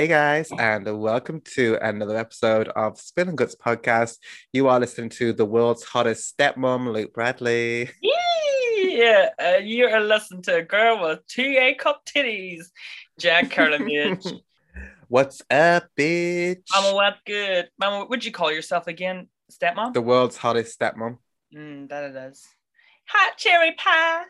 Hey guys, and welcome to another episode of Spin and Guts podcast. You are listening to the world's hottest stepmom, Luke Bradley. Yeah, uh, you are listening to a girl with two A cup titties, Jack Carlamage. What's up, bitch? Mama, what good? Mama, what'd you call yourself again? Stepmom? The world's hottest stepmom. Mm, that it is. Hot cherry pie.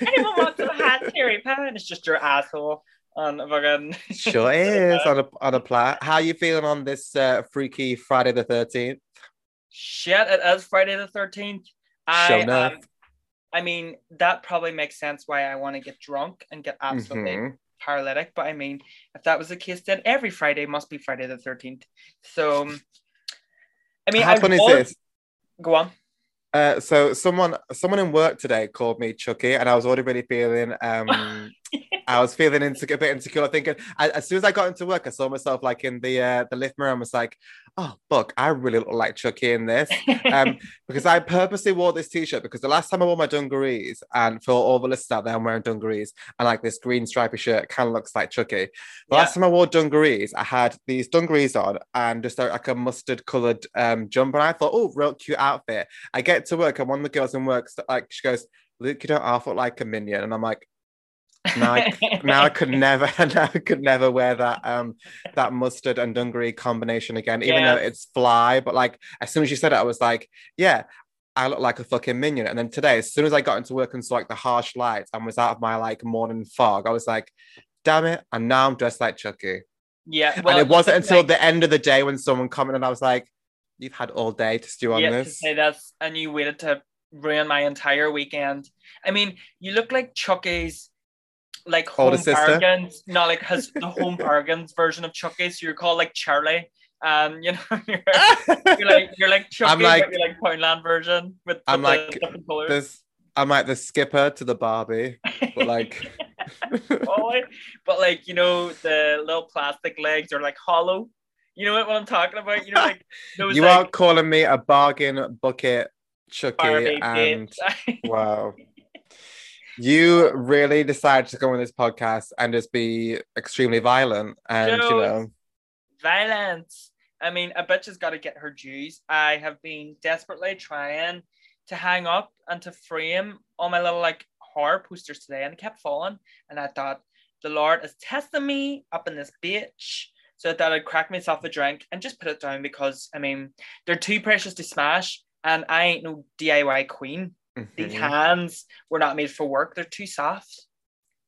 Anyone wants some hot cherry pie? And it's just your asshole on a fucking. Sure is on a on a plat. How you feeling on this uh, freaky Friday the thirteenth? Shit, it is Friday the 13th. I, Sure enough. um, I mean, that probably makes sense why I want to get drunk and get absolutely Mhm. paralytic. But I mean, if that was the case, then every Friday must be Friday the 13th. So, I mean, How I funny is this? Go on. Uh, so someone someone in work today called me Chucky, and I was already really feeling um I was feeling insecure, a bit insecure. Thinking as, as soon as I got into work, I saw myself like in the uh, the lift mirror and was like, "Oh, fuck, I really look like Chucky in this." Um, because I purposely wore this t-shirt because the last time I wore my dungarees, and for all the listeners out there, I'm wearing dungarees, and like this green stripy shirt kind of looks like Chucky. The Yeah. last time I wore dungarees, I had these dungarees on and just a, like a mustard colored um jumper. And I thought, oh, real cute outfit. I get to work, and one of the girls in work, like, she goes, "Luke, you don't half look like a minion," and I'm like. Now I, now I could never now I could never wear that um that mustard and dungaree combination again, even though it's fly. But like as soon as you said it, I was like, yeah, I look like a fucking minion. And then today, as soon as I got into work and saw like the harsh lights and was out of my like morning fog, I was like, damn it, and now I'm dressed like Chucky. yeah. and it wasn't until like- the end of the day when someone commented, and I was like, you've had all day to stew on yeah, to this. say that's and you waited to ruin my entire weekend. I mean, you look like Chucky's like home bargains, not like has the home bargains version of Chucky. So you're called like Charlie. Um, you know, you're, you're like you're like Chucky, I'm like- but you're like Poundland version with, with I'm the like different colors. This I'm like the skipper to the Barbie, but like but like you know the little plastic legs are like hollow. You know what, what I'm talking about? You know, like those you like, are calling me a bargain bucket Chucky Barbie and wow. You really decided to go on this podcast and just be extremely violent and you know violence. I mean, a bitch has got to get her dues. I have been desperately trying to hang up and to frame all my little like horror posters today, and they kept falling. And I thought the Lord is testing me up in this bitch. So I thought I'd crack myself a drink and just put it down because I mean they're too precious to smash, and I ain't no DIY queen. These mhm. hands were not made for work; they're too soft.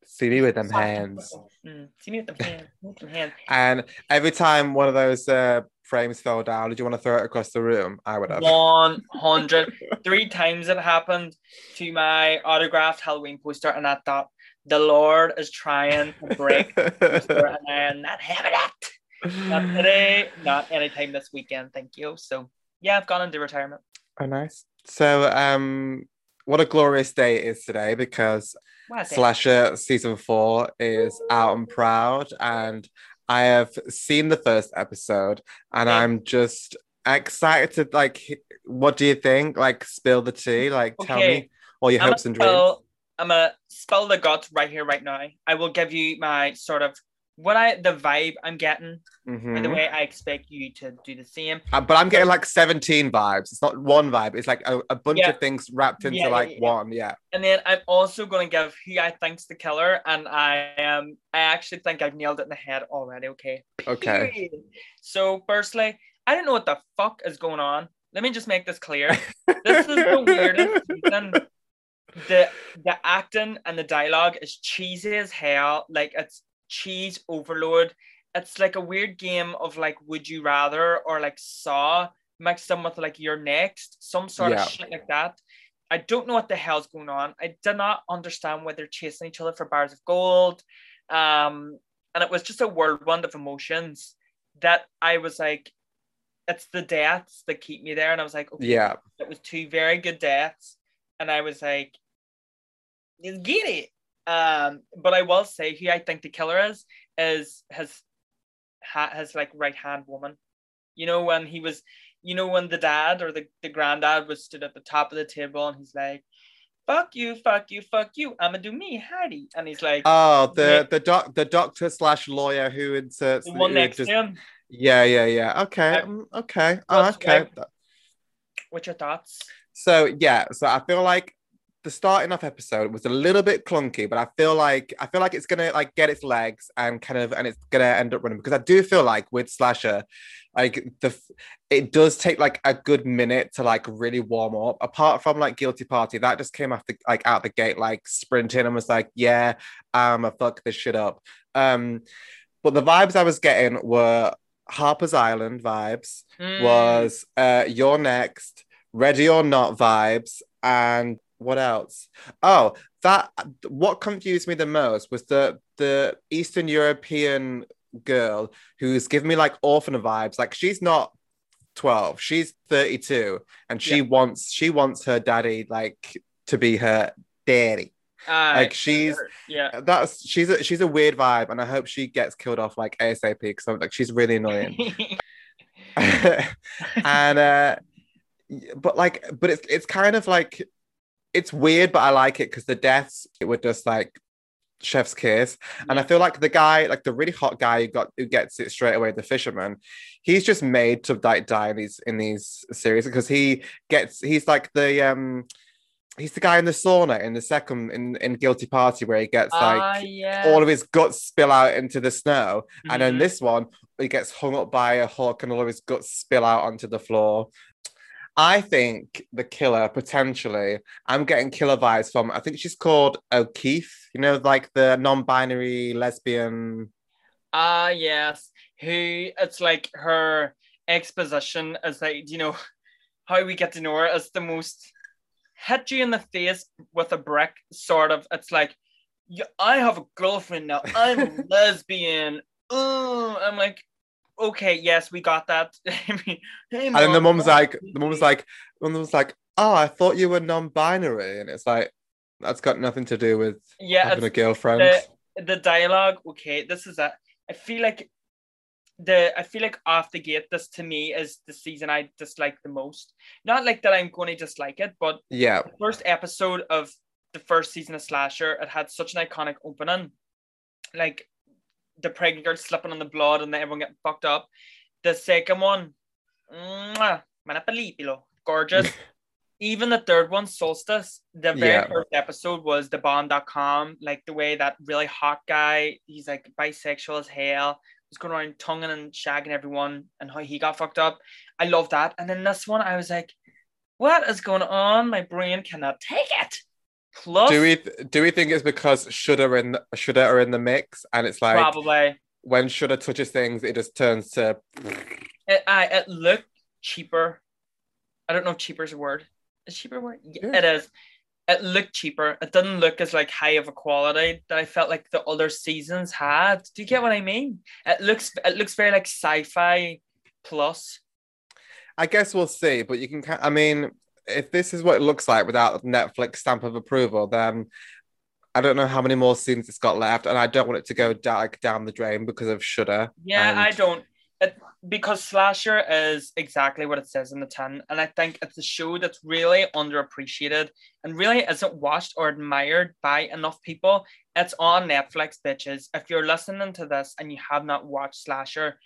see me with them Soft. hands. Mm, see me with them hands. With them hands. And every time one of those uh, frames fell down, did you want to throw it across the room? I would have. 100 three times it happened to my autographed halloween poster and i thought the lord is trying to break poster and i am not having it not today not anytime this weekend thank you so yeah i've gone into retirement oh, nice. So, um, what a glorious day it is today because What is it? Slasher season four is out and proud, and I have seen the first episode, and Yeah. I'm just excited to like. What do you think? Like, spill the tea. Like, tell me all your I'm hopes and dreams. spill- I'm gonna spill the guts right here, right now. I will give you my sort of what I the vibe I'm getting. By the Mhm. way, I expect you to do the same. Uh, but I'm getting like 17 vibes. It's not one vibe. It's like a, a bunch Yeah. of things wrapped into Yeah, like yeah. one. Yeah. And then I'm also going to give who I think's the killer, and I um I actually think I've nailed it in the head already. Okay. Okay. Period. So firstly, I don't know what the fuck is going on. Let me just make this clear. This is the weirdest season. The the acting and the dialogue is cheesy as hell. Like it's cheese overload. It's like a weird game of like would you rather or like saw mixed in with like your next, some sort Yeah. of shit like that. I don't know what the hell's going on. I did not understand why they're chasing each other for bars of gold. Um, and it was just a whirlwind of emotions that I was like, it's the deaths that keep me there. And I was like, okay, Yeah. it was two very good deaths. And I was like, get it. Um, but I will say who I think the killer is is his his like right hand woman. You know when he was, you know when the dad or the, the granddad was stood at the top of the table and he's like, fuck you, fuck you, fuck you. I'ma do me, Heidi. And he's like, Oh, the the doc the doctor slash lawyer who inserts the one who next just- to him. Yeah, yeah, yeah. Okay, um, okay, oh, okay. What's your thoughts? So yeah, so I feel like the starting off episode was a little bit clunky, but I feel like I feel like it's gonna like get its legs and kind of and it's gonna end up running because I do feel like with slasher, like the it does take like a good minute to like really warm up. Apart from like guilty party, that just came after like out the gate like sprinting and was like, yeah, I'm a fuck this shit up. Um, but the vibes I was getting were Harper's Island vibes Mm, was uh You're Next, Ready or Not vibes, and what else? Oh, that what confused me the most was the the Eastern European girl who's giving me like orphan vibes. Like she's not 12, she's 32, and she Yeah. wants she wants her daddy like to be her daddy. aye, like, she's- yeah. That's she's a she's a weird vibe, and I hope she gets killed off like ASAP because I'm like she's really annoying. and uh but like but it's it's kind of like it's weird but i like it because the deaths it were just like chef's kiss and i feel like the guy like the really hot guy who got who gets it straight away the fisherman he's just made to like die in these in these series because he gets he's like the um he's the guy in the sauna in the second in in guilty party where he gets like Ah, yeah. all of his guts spill out into the snow and then Mhm. this one, he gets hung up by a hook and all of his guts spill out onto the floor. I think the killer potentially, I'm getting killer vibes from, I think she's called O'Keefe, you know, like the non binary lesbian. Ah, yes. Who it's like her exposition is like, you know, how we get to know her as the most hit you in the face with a brick, sort of. It's like, yeah, I have a girlfriend now. I'm a lesbian. Oh, I'm like, okay, yes, we got that. I mean, hey, And then the Mom, mum's like, the mum's like, the mum's like, oh, I thought you were non binary. And it's like, that's got nothing to do with yeah, having a girlfriend. the the dialogue. Okay, this is a. I feel like the I feel like off the gate, this to me is the season I dislike the most. Not like that I'm going to dislike it, but yeah. the first episode of the first season of Slasher, it had such an iconic opening. Like the pregnant girl slipping on the blood and then everyone getting fucked up. The second one, mwah, manipulipilo, gorgeous. Even the third one, Solstice, the very Yeah. first episode was the bomb.com, like the way that really hot guy, he's like bisexual as hell, was going around tonguing and shagging everyone and how he got fucked up. I love that. And then this one, I was like, what is going on? My brain cannot take it. Plus, Do we do we think it's because Shudder in Shudder are in the mix and it's like probably when Shudder touches things, it just turns to it, I, it looked cheaper. I don't know if cheaper is a word. Is cheaper a word? Yeah, Yeah. It is. It looked cheaper. It didn't look as like high of a quality that I felt like the other seasons had. Do you get what I mean? It looks it looks very like sci-fi plus. I guess we'll see, but you can. I mean, if this is what it looks like without Netflix stamp of approval, then I don't know how many more scenes it's got left, and I don't want it to go da- like, down the drain because of Shudder. Yeah, and- I don't. It, because Slasher is exactly what it says in the tin, and I think it's a show that's really underappreciated and really isn't watched or admired by enough people. It's on Netflix, bitches. If you're listening to this and you have not watched Slasher,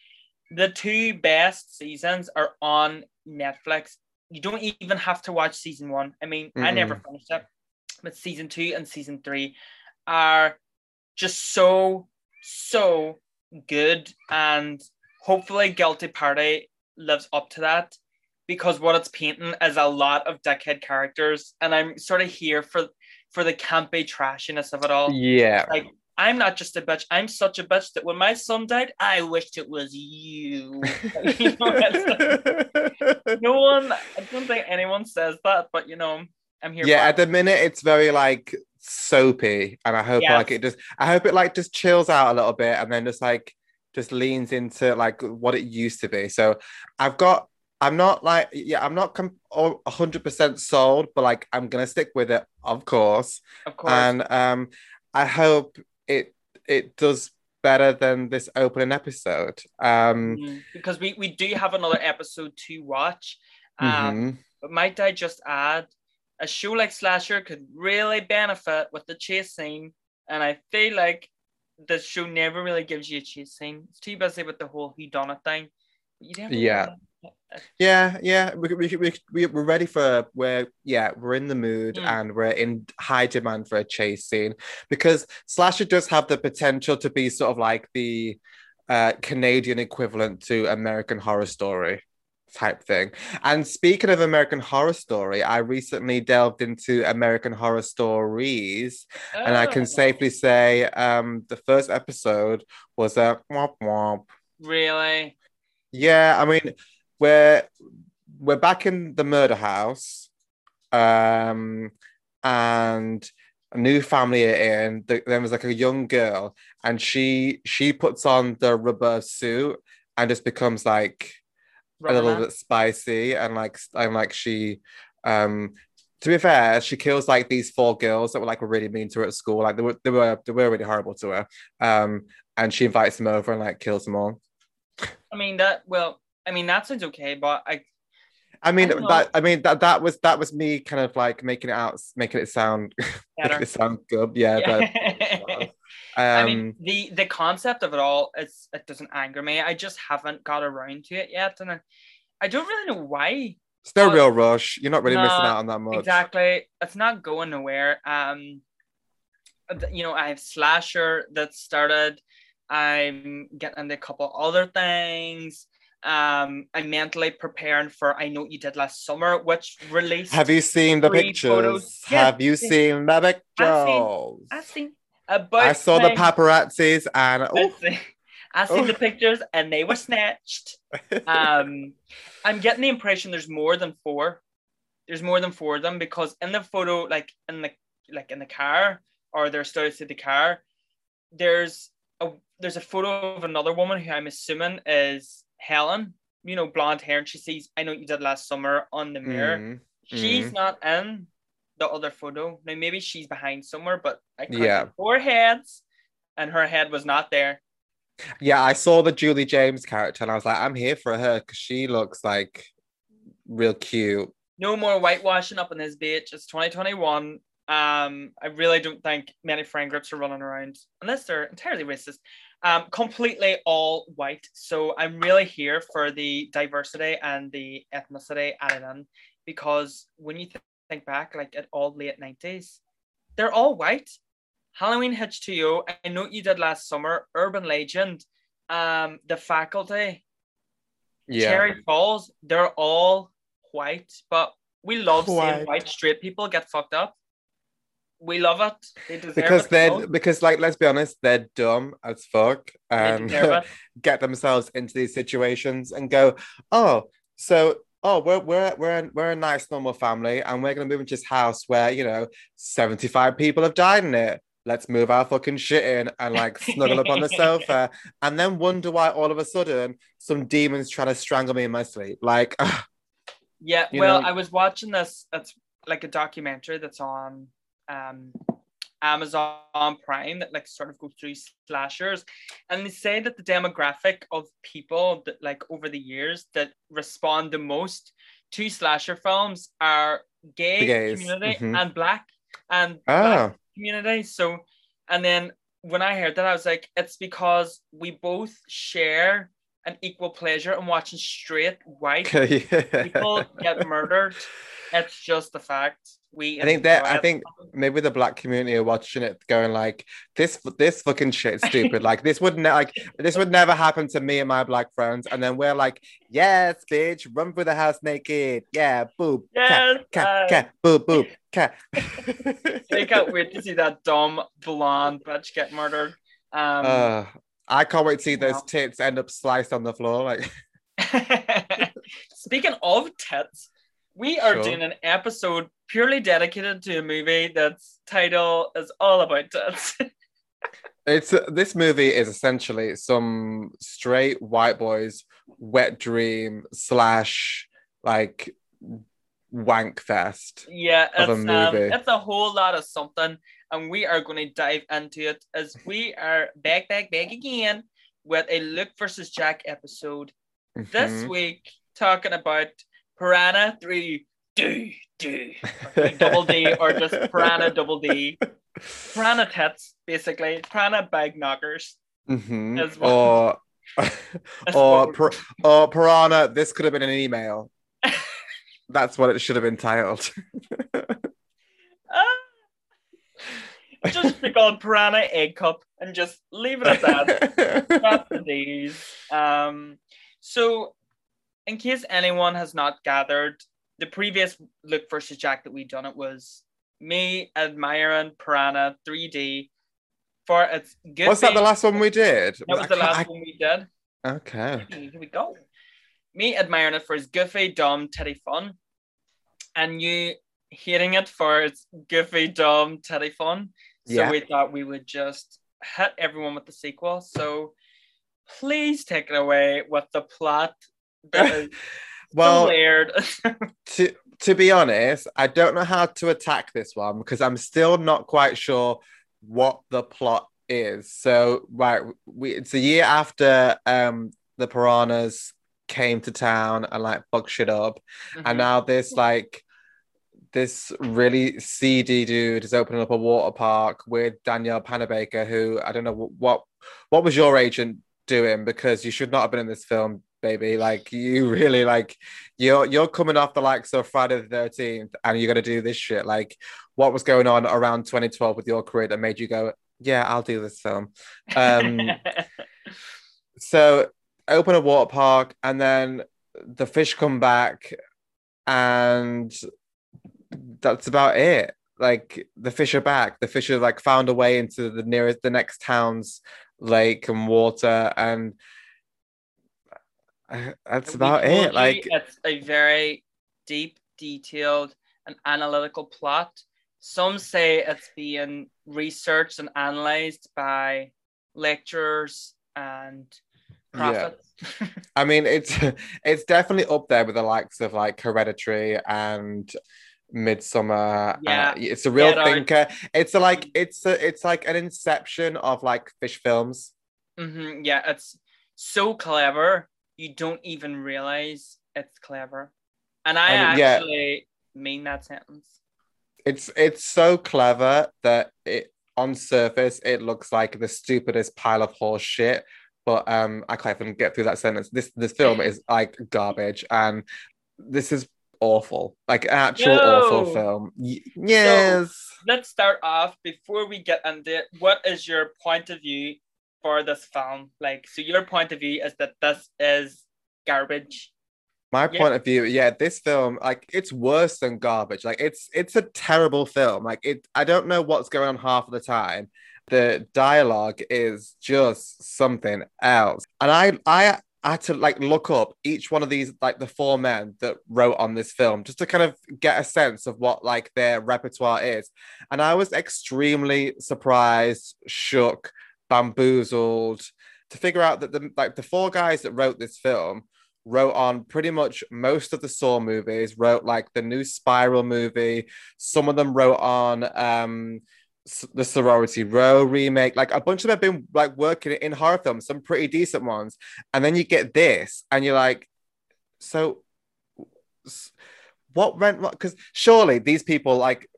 the two best seasons are on Netflix. You don't even have to watch season one. I mean, I never finished it, but season two and season three are just so, so good. And hopefully, Guilty Party lives up to that because what it's painting is a lot of dickhead characters. And I'm sort of here for for the campy trashiness of it all. Yeah, Like, I'm not just a bitch. I'm such a bitch that when my son died, I wished it was you. You know, no one, I don't think anyone says that, but you know, I'm here. yeah. At the minute, it's very like soapy, and I hope Yes. like it just. I hope it like just chills out a little bit, and then just like just leans into like what it used to be. So I've got. I'm not like yeah. I'm not com- a hundred percent sold, but like I'm gonna stick with it, of course. of course. and um, I hope it it does better than this opening episode. Um, Mm, because we, we do have another episode to watch. Um, mhm. But might I just add, a show like Slasher could really benefit with the chase scene, and I feel like the show never really gives you a chase scene. It's too busy with the whole he done it thing. You Yeah. really- Yeah, yeah, we, we, we, we, we're ready for we're yeah we're in the mood Mm. and we're in high demand for a chase scene because slasher does have the potential to be sort of like the uh, Canadian equivalent to American Horror Story type thing. And speaking of American Horror Story, I recently delved into American Horror Stories, and I can Oh, safely say um, the first episode was a womp womp. really. Yeah, I mean, we're we're back in the murder house, um, and a new family are in. Th- There was like a young girl, and she she puts on the rubber suit and just becomes like a little Rubber bit spicy, and like and like she, um. To be fair, she kills like these four girls that were like really mean to her at school. Like they were, they were, they were really horrible to her. Um, and she invites them over and like kills them all. I mean that. Well, I mean that sounds okay, but I I mean I that. I mean that. That was that was me kind of like making it out, making it sound, making it sound good. Yeah, Yeah. but I um, mean the the concept of it all is it doesn't anger me. I just haven't got around to it yet, and I, I don't really know why. it's no real rush. You're not really missing out on that much. Exactly, it's not going nowhere. Um, you know, I have slasher that started. I'm getting into a couple other things. Um, I'm mentally preparing for I know what you did last summer, which released. Have you seen the pictures? photos. Yeah, Have you seen the pictures? I've pictures? I've seen about I saw the time- paparazzis and I've oh, seen, seen Oh. the pictures and they were snatched. Um, I'm getting the impression there's more than four. There's more than four of them because in the photo, like in the like in the car, or they're starting to the car, there's a there's a photo of another woman who I'm assuming is Helen. You know, blonde hair, and she sees I know you did last summer on the mirror. Mm, She's mm. not in the other photo. Now maybe she's behind somewhere, but I counted Yeah. four heads, and her head was not there. yeah, I saw the Julie James character and I was like, I'm here for her because she looks like real cute. No more whitewashing up in this bitch. It's 2021. Um, I really don't think many friend groups are running around unless they're entirely racist. Um, completely all white. So I'm really here for the diversity and the ethnicity added in because when you th- think back, like at all late 90s, they're all white. Halloween H2O, I know you did last summer, Urban Legend, um, The Faculty, Yeah. Cherry Falls, they're all white, but we love seeing White. white straight people get fucked up. We love it. They deserve because it. they're because like let's be honest, they're dumb as fuck and get themselves into these situations and go, oh, so oh, we're we're we're we're a nice normal family and we're gonna move into this house where you know 75 people have died in it. Let's move our fucking shit in and like snuggle up on the sofa and then wonder why all of a sudden some demons trying to strangle me in my sleep. Like Yeah, well, know- I was watching this. It's like a documentary that's on um, Amazon Prime that like sort of go through slashers, and they say that the demographic of people that like over the years that respond the most to slasher films are gay community mhm. and black and black ah, community. So, and then when I heard that, I was like, it's because we both share an equal pleasure in watching straight white yeah. people get murdered. It's just the fact. We I think that I think maybe the black community are watching it, going like, "This, this fucking shit's stupid. like this would ne- like this would never happen to me and my black friends." And then we're like, "Yes, bitch, run through the house naked. Yeah, boop, cat, Yes, cat, uh, cat, boop, boop, cat." I can't wait to see that dumb blonde bitch get murdered. Um, Uh, I can't wait to see those tits end up sliced on the floor. Like, Speaking of tits, we are Sure. doing an episode purely dedicated to a movie that's title is all about tits. it's this movie is essentially some straight white boys wet dream slash like wank fest. yeah, Of a it's um, movie. it's a whole lot of something, and we are going to dive into it as we are back, back, back again with a Luke versus Jack episode. This Mhm. week talking about Piranha 3D. Do. Or double D or just piranha double D. Piranha tits, basically. Piranha bag knockers. Mhm. As well. Or or pir- or piranha. This could have been an email. That's what it should have been titled. Ah. just be called piranha egg cup and just leave it at that. That's the days. Um, so, in case anyone has not gathered, the previous Luke versus Jack that we done it was me admiring Piranha 3D for its good. Was that the last one we did? That was I the last one we did. Okay. Here we go. Me admiring it for its goofy, dumb, teddy fun, and you hating it for its goofy, dumb, teddy fun. So Yeah. we thought we would just hit everyone with the sequel. So please take it away with the plot Well, so layered. to to be honest, I don't know how to attack this one because I'm still not quite sure what the plot is. So, right, we it's a year after um the piranhas came to town and like fucked shit up, Mm-hmm. and now this like this really seedy dude is opening up a water park with Danielle Panabaker, who I don't know wh- what what was your agent doing because you should not have been in this film, baby. Like you really like you're you're coming off the likes of Friday the Thirteenth, and you're gonna do this shit. Like what was going on around 2012 with your career that made you go, yeah, I'll do this film. Um, so open a water park and then the fish come back and that's about it like the fish are back the fish have like found a way into the nearest the next town's lake and water and that's about it like it's a very deep, detailed, and analytical plot. Some say it's being researched and analyzed by lecturers and Yeah. prophets. I mean, it's it's definitely up there with the likes of like Hereditary and Midsommar. Yeah. Uh, it's a real Out. thinker. It's a like it's a it's like an inception of like fish films. Mhm, Yeah, it's so clever. You don't even realize it's clever. And I I mean, yeah. actually mean that sentence. It's it's so clever that it on surface it looks like the stupidest pile of horse shit. But um, I can't even get through that sentence. This this film is like garbage, and this is awful, like actual awful film. Y- yes. Let's start off before we get into it. What is your point of view for this film? Like, so your point of view is that this is garbage. My Yeah. point of view, yeah, this film, like, it's worse than garbage. Like, it's it's a terrible film. Like, it. I don't know what's going on half of the time. The dialogue is just something else, and I I had to like look up each one of these like the four men that wrote on this film just to kind of get a sense of what like their repertoire is, and I was extremely surprised, shook, bamboozled to figure out that the like the four guys that wrote this film wrote on pretty much most of the Saw movies, wrote like the new Spiral movie. Some of them wrote on um the Sorority Row remake. Like a bunch of them have been like working in horror films, some pretty decent ones. And then you get this, and you're like, so what went what? Because surely these people like,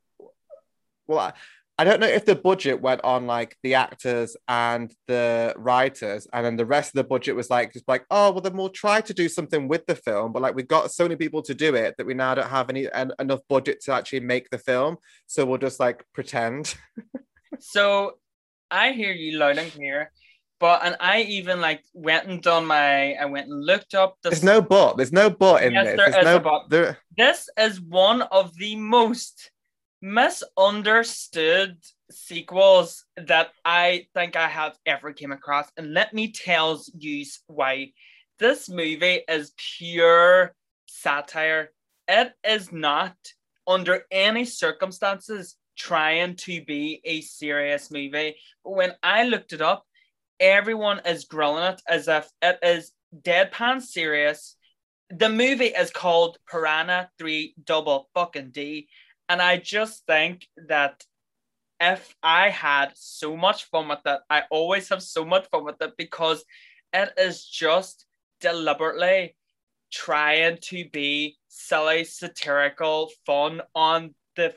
well, I, I don't know if the budget went on like the actors and the writers, and then the rest of the budget was like just like, oh well, then we'll try to do something with the film, but like we got so many people to do it that we now don't have any en- enough budget to actually make the film, so we'll just like pretend. So I hear you loud and clear, but and I even like went and done my I went and looked up the There's no but. There's no but in Yes, this. there There's is no a but. There, this is one of the most misunderstood sequels that I think I have ever came across. And let me tell you why. This movie is pure satire. It is not, under any circumstances, trying to be a serious movie. But when I looked it up, everyone is grilling it as if it is deadpan serious the movie is called Piranha 3 Double Fucking D. And I just think that if I had so much fun with it, I always have so much fun with it because it is just deliberately trying to be silly, satirical fun on the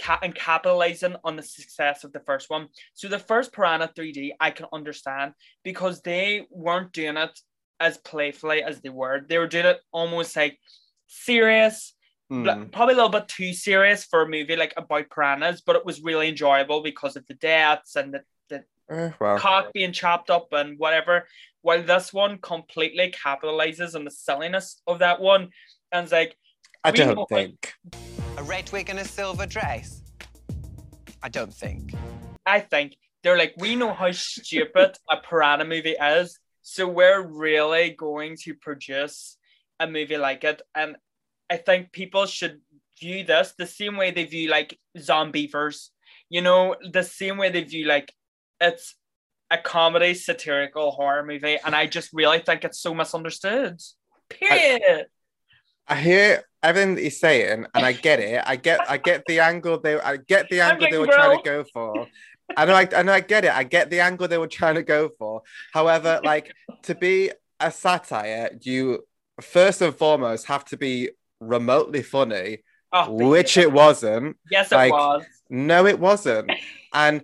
ca- and capitalizing on the success of the first one. So the first Piranha 3D, I can understand because they weren't doing it as playfully as they were. They were doing it almost like serious, Hmm. probably a little bit too serious for a movie like about piranhas, but it was really enjoyable because of the deaths and the, the Eh, well, cock being chopped up and whatever. While this one completely capitalizes on the silliness of that one, and it's like, I we know don't how- think. A red wig and a silver dress? I don't think. I think they're like, we know how stupid a piranha movie is, so we're really going to produce a movie like it. And I think people should view this the same way they view like Zombeavers, you know, the same way they view like it's a comedy satirical horror movie. And I just really think it's so misunderstood. Period. I hear everything that you're saying, and I get it. I get, I get the angle they, I get the angle they were trying to go for. I know, I, I know, I get it. I get the angle they were trying to go for. However, like to be a satire, you first and foremost have to be remotely funny, Oh, which it wasn't. yes, it like- was. No, it wasn't. And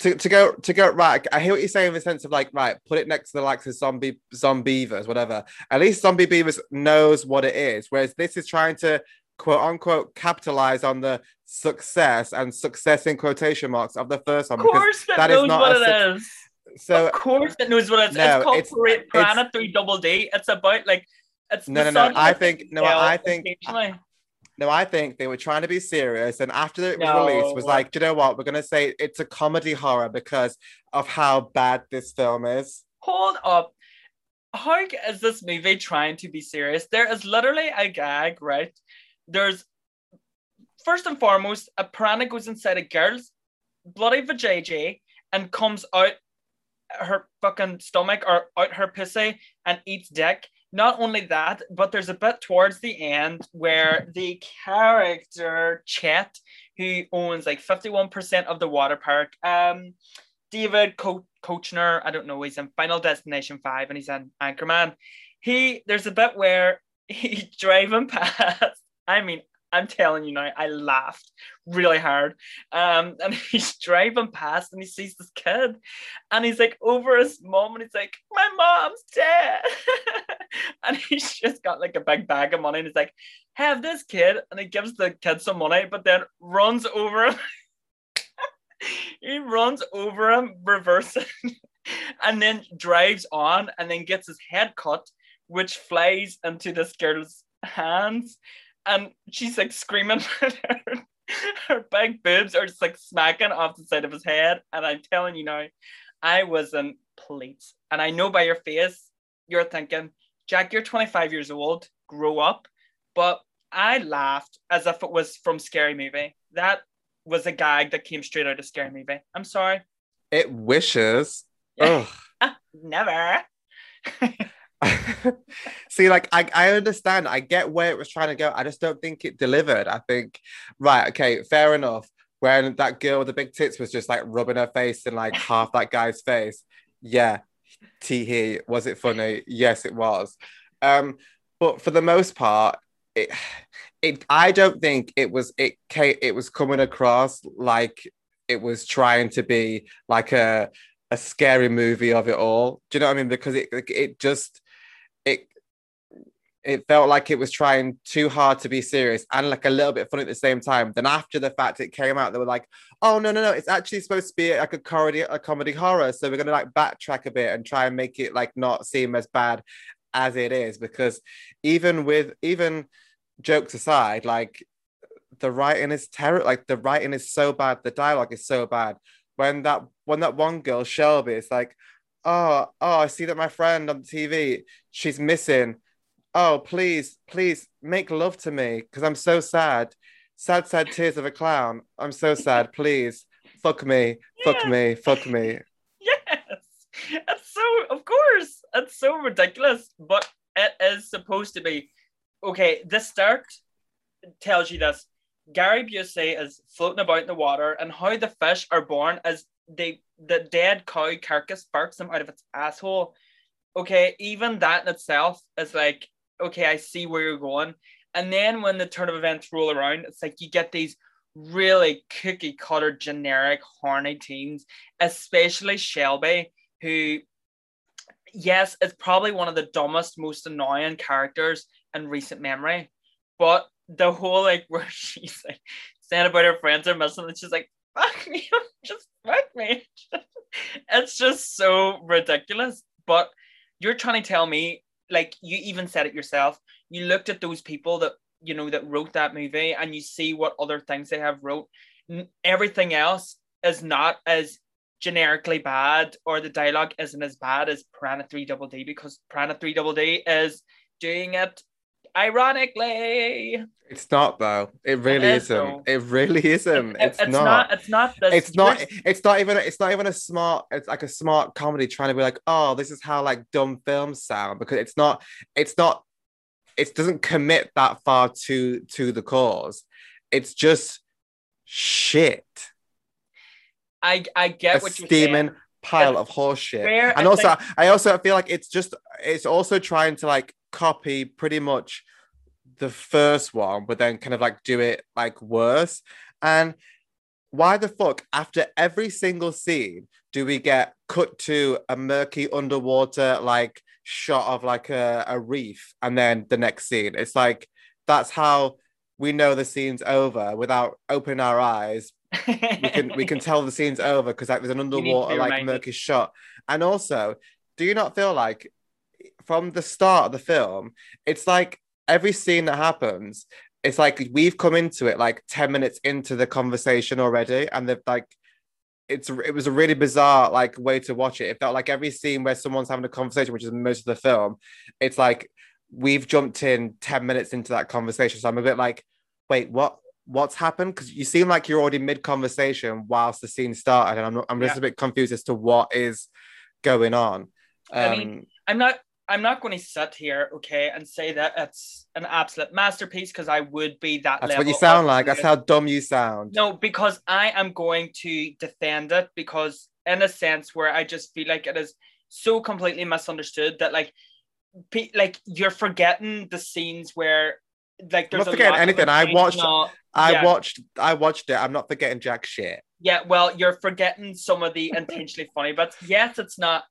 to, to go to go right, I hear what you're saying in the sense of like, right, put it next to the likes of zombie zombie beavers, whatever. At least zombie beavers knows what it is. Whereas this is trying to quote unquote capitalize on the success and success in quotation marks of the first one. Of course, it that is knows not what a it suc- is. so of course it knows what it's, No, it's called it's- Pira- Piranha 3 Double D. It's about like it's No, no, no, I think- no, I think- no, I think they were trying to be serious, and after it was No. released, was like, do you know what? We're gonna say it's a comedy horror because of how bad this film is. Hold up. How is this movie trying to be serious? There is literally a gag, right? There's first and foremost, a piranha goes inside a girl's bloody vajayjay and comes out her fucking stomach or out her pussy and eats dick. Not only that, but there's a bit towards the end where the character Chet, who owns like 51% of the water park, um, David Co- Koechner, I don't know, he's in Final Destination 5 and he's in Anchorman. He there's a bit where he's driving past. I mean, I'm telling you now, I laughed really hard. Um, and he's driving past and he sees this kid and he's like over his mom and he's like, My mom's dead. and he's just got like a big bag of money and he's like, Have this kid. And he gives the kid some money, but then runs over him. he runs over him, reversing, and then drives on and then gets his head cut, which flies into this girl's hands. And she's like screaming. her, her big boobs are just like smacking off the side of his head. And I'm telling you now, I was in plates. And I know by your face, you're thinking, Jack, you're 25 years old, grow up. But I laughed as if it was from Scary Movie. That was a gag that came straight out of Scary Movie. I'm sorry. It wishes. Ugh. Never. See, like I, I understand. I get where it was trying to go. I just don't think it delivered. I think, right, okay, fair enough. When that girl with the big tits was just like rubbing her face in like half that guy's face. Yeah, tee hee. Was it funny? Yes, it was. Um, but for the most part, it, it I don't think it was it ca- it was coming across like it was trying to be like a a scary movie of it all. Do you know what I mean? Because it it just it it felt like it was trying too hard to be serious and like a little bit funny at the same time. Then after the fact it came out, they were like, "Oh no, no, no! It's actually supposed to be like a comedy, a comedy horror. So we're gonna like backtrack a bit and try and make it like not seem as bad as it is." Because even with even jokes aside, like the writing is terrible. Like the writing is so bad, the dialogue is so bad. When that when that one girl Shelby is like, "Oh, oh, I see that my friend on TV, she's missing." Oh please please make love to me because i'm so sad sad sad tears of a clown i'm so sad please fuck me fuck Yeah. me fuck me yes. It's so, of course, it's so ridiculous, but it is supposed to be. Okay, this start tells you this. Gary Busey is floating about in the water, and how the fish are born as they the dead cow carcass barks them out of its asshole. Okay, even that in itself is like, okay, I see where you're going. And then when the turn of events roll around, it's like you get these really cookie cutter, generic, horny teens, especially Shelby, who, yes, is probably one of the dumbest, most annoying characters in recent memory. But the whole like where she's like saying about her friends are missing, and she's like, fuck me, just fuck me. it's just so ridiculous. But you're trying to tell me, like you even said it yourself, you looked at those people that you know that wrote that movie and you see what other things they have wrote. Everything else is not as generically bad or the dialogue isn't as bad as Piranha 3 Double D because Piranha 3 Double D is doing it ironically. It's not though. It really It is, isn't. though. It really isn't. It- It's, not. not. It's not. This, It's not. It's not even. It's not even a smart. It's like a smart comedy trying to be like, oh, this is how like dumb films sound because it's not. It's not. It doesn't commit that far to to the cause. It's just shit. I I get a what you're steaming saying. pile It's of horse shit. fair, And also, think- I also feel like it's just. It's also trying to like copy pretty much the first one, but then kind of like do it like worse. And why the fuck, after every single scene, do we get cut to a murky underwater like shot of like a, a reef and then the next scene? It's like that's how we know the scene's over without opening our eyes. We can we can tell the scene's over because like there's an underwater like murky shot. And also, do you not feel like from the start of the film, it's like every scene that happens, it's like we've come into it like 10 minutes into the conversation already, and they've like it's it was a really bizarre like way to watch it. It felt like every scene where someone's having a conversation, which is most of the film, it's like we've jumped in 10 minutes into that conversation. So I'm a bit like, wait, what what's happened? Because you seem like you're already mid-conversation whilst the scene started, and I'm I'm just Yeah. a bit confused as to what is going on. Um, I mean, I'm not I'm not going to sit here, okay, and say that it's an absolute masterpiece because I would be that. that's what you sound like. That's how dumb you sound. No, because I am going to defend it because in a sense where I just feel like it is so completely misunderstood that like pe- like you're forgetting the scenes where like I'm there's not a forgetting anything. I watched- intentional- I yeah. watched I watched it. I'm not forgetting jack shit. Yeah, well, you're forgetting some of the intentionally funny but Yes, it's not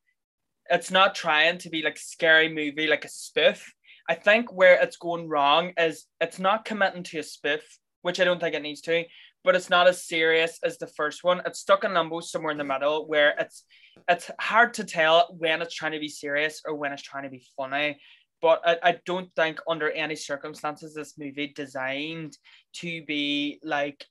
it's not trying to be like scary movie, like a spoof. I think where it's going wrong is it's not committing to a spoof, which I don't think it needs to, but it's not as serious as the first one. It's stuck in limbo somewhere in the middle where it's it's hard to tell when it's trying to be serious or when it's trying to be funny. But I, I don't think under any circumstances this movie designed to be like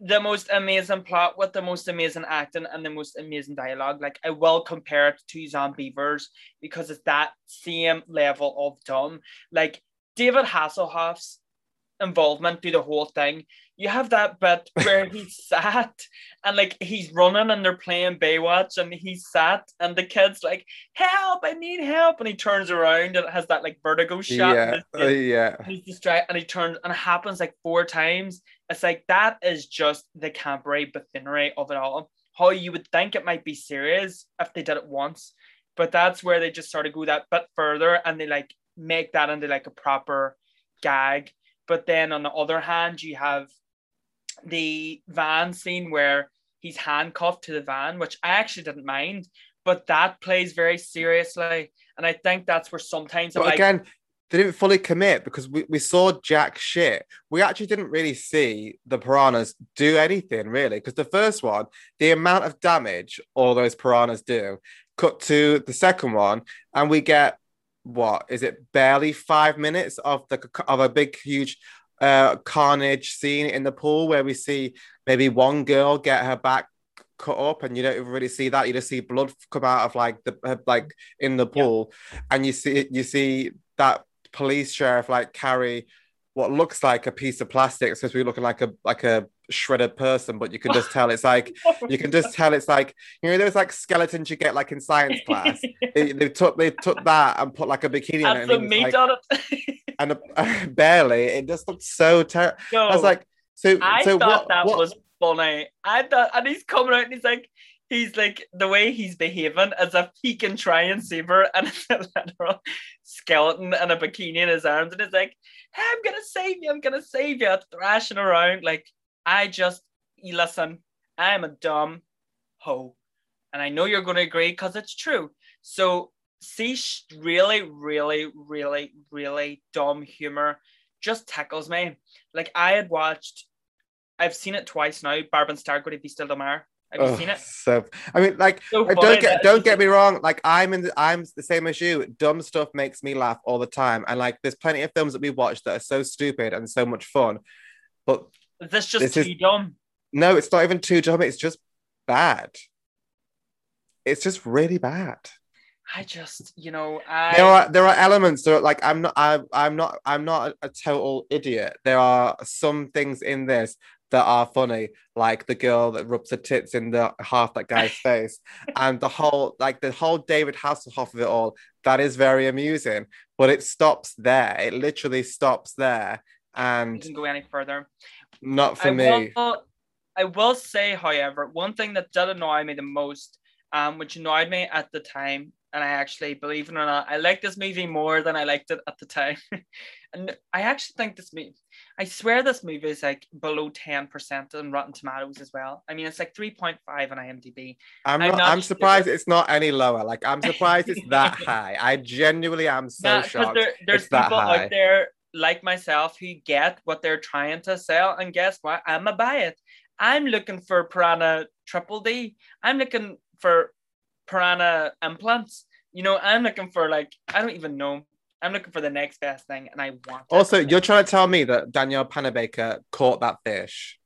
the most amazing plot with the most amazing acting and the most amazing dialogue. Like I will compare it to Zombeavers because it's that same level of dumb. Like David Hasselhoff's involvement through the whole thing. You have that bit where he's sat and like he's running and they're playing Baywatch and he's sat and the kid's like, help, I need help. And he turns around and it has that like vertigo shot. Yeah, and uh, yeah. he's distracted and he turns and it happens like four times. It's like that is just the campery buffoonery of it all. How you would think it might be serious if they did it once, but that's where they just sort of go that bit further and they like make that into like a proper gag. But then on the other hand, you have the van scene where he's handcuffed to the van, which I actually didn't mind, but that plays very seriously. And I think that's where sometimes I'm But like, again, they didn't fully commit because we, we saw jack shit. We actually didn't really see the piranhas do anything really. Because the first one, the amount of damage all those piranhas do, cut to the second one, and we get what is it barely five minutes of the of a big huge uh carnage scene in the pool where we see maybe one girl get her back cut up and you don't even really see that you just see blood come out of like the like in the Yeah. pool and you see you see that police sheriff like carry what looks like a piece of plastic it's supposed to be looking like a like a shredded person but you can just tell it's like you can just tell it's like you know those like skeletons you get like in science class they, they took they took that and put like a bikini on it Add and, it meat like, it. and uh, barely it just looked so terrible no, I was like so I so thought what, that what- was funny. I thought, and he's coming out and he's like, he's like the way he's behaving as if he can try and save her and it's a literal skeleton and a bikini in his arms and it's like hey, I'm gonna save you I'm gonna save you thrashing around like I just listen I'm a dumb hoe and I know you're gonna agree because it's true. So see really really really really dumb humor just tickles me. Like I had watched I've seen it twice now Barb and Star Go to Vista Del Mar have you Oh, seen it So I mean, like, So uh, funny don't get don't get me wrong. Like, I'm in. The, I'm the same as you. Dumb stuff makes me laugh all the time, and like, there's plenty of films that we watch that are so stupid and so much fun. But Is this just This too is- dumb? no, it's not even too dumb. It's just bad. It's just really bad. I just, you know, I There are there are elements that are like I'm not I, I'm not I'm not a, a total idiot. There are some things in this that are funny, like the girl that rubs her tits in the half that guy's face, and the whole like the whole David Hasselhoff of it all. That is very amusing, but it stops there. It literally stops there, and doesn't go any further. not for I me. Will, I will say, however, one thing that did annoy me the most, um, which annoyed me at the time, and I actually, believe it or not, I liked this movie more than I liked it at the time. and I actually think this movie, I swear this movie is like below 10% on Rotten Tomatoes as well. I mean, it's like 3.5 on IMDb. I'm I'm not. not I'm surprised it's not any lower. Like I'm surprised it's that high. I genuinely am so Nah, shocked. there, there's it's people out there like myself who get what they're trying to sell, and guess what? I'm a buy it. I'm looking for Piranha Triple D. I'm looking for Piranha implants. You know, I'm looking for like I don't even know. I'm looking for the next best thing, and I want. Also, you're trying to tell me that Danielle Panabaker caught that fish.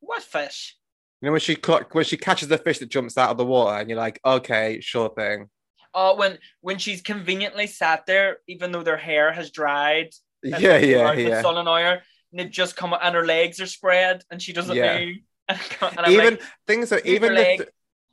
what fish? You know when she caught, when she catches the fish that jumps out of the water, and you're like, okay, sure thing. Oh, when when she's conveniently sat there, even though their hair has dried. Yeah, yeah, yeah. sun and oil, and they've just come and her legs are spread, and she doesn't Yeah. move. Even like, things are even her the leg." th-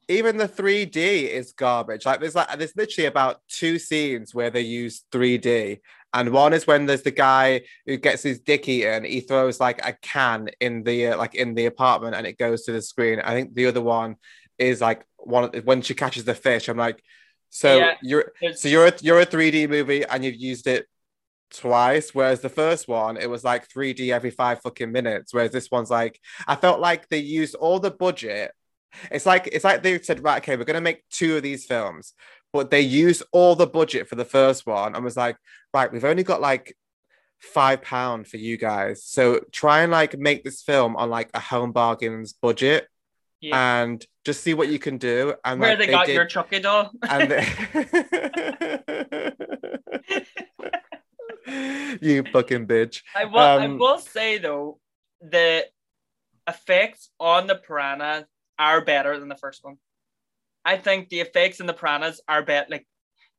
even the 3D is garbage. Like there's like there's literally about two scenes where they use 3D. And one is when there's the guy who gets his dick eaten. He throws like a can in the uh, like in the apartment, and it goes to the screen. I think the other one is like one of- when she catches the fish. I'm like, so Yeah, you're so you're a, you're a 3D movie and you've used it twice, whereas the first one it was like 3D every five fucking minutes. Whereas this one's like I felt like they used all the budget. It's like it's like they said, right, okay, we're gonna make two of these films, but they used all the budget for the first one and was like, right, we've only got like five pound for you guys, so try and like make this film on like a home bargains budget Yeah. and just see what you can do. And Where like, they got did- your Chucky doll? and they- you fucking bitch. I will. I Um, will say though, the effects on the piranha are better than the first one. I think the effects in the pranas are better. Like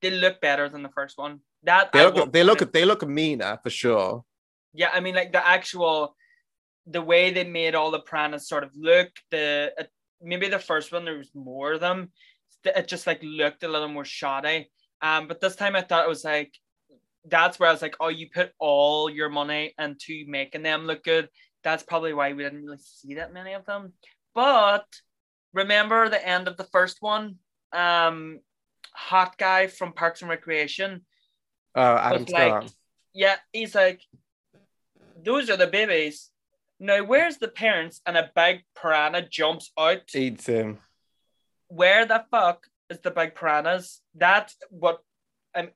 they look better than the first one. That They I look, they look, they look meaner for sure. Yeah, I mean, like the actual, the way they made all the pranas sort of look. The uh, maybe the first one there was more of them. It just like looked a little more shoddy. Um, but this time I thought it was like that's where I was like, oh, you put all your money into making them look good. That's probably why we didn't really see that many of them. But remember the end of the first one? Um, hot guy from Parks and Recreation. Oh, Adam like, yeah, he's like, those are the babies. Now, where's the parents? And a big piranha jumps out. eats him. Where the fuck is the big piranhas? That's what um,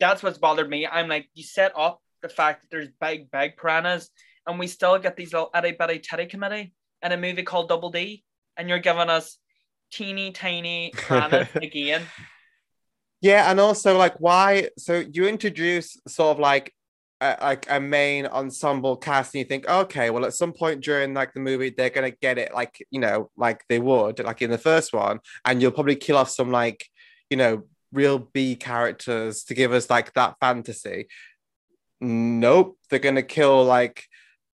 that's what's bothered me. I'm like, you set up the fact that there's big, big piranhas, and we still get these little itty bitty titty committee in a movie called Double D, and you're giving us teeny tiny piranhas again. Yeah, and also like why? So you introduce sort of like a, like a main ensemble cast, and you think, okay, well, at some point during like the movie, they're gonna get it, like you know, like they would, like in the first one, and you'll probably kill off some like you know real B characters to give us like that fantasy. Nope, they're gonna kill like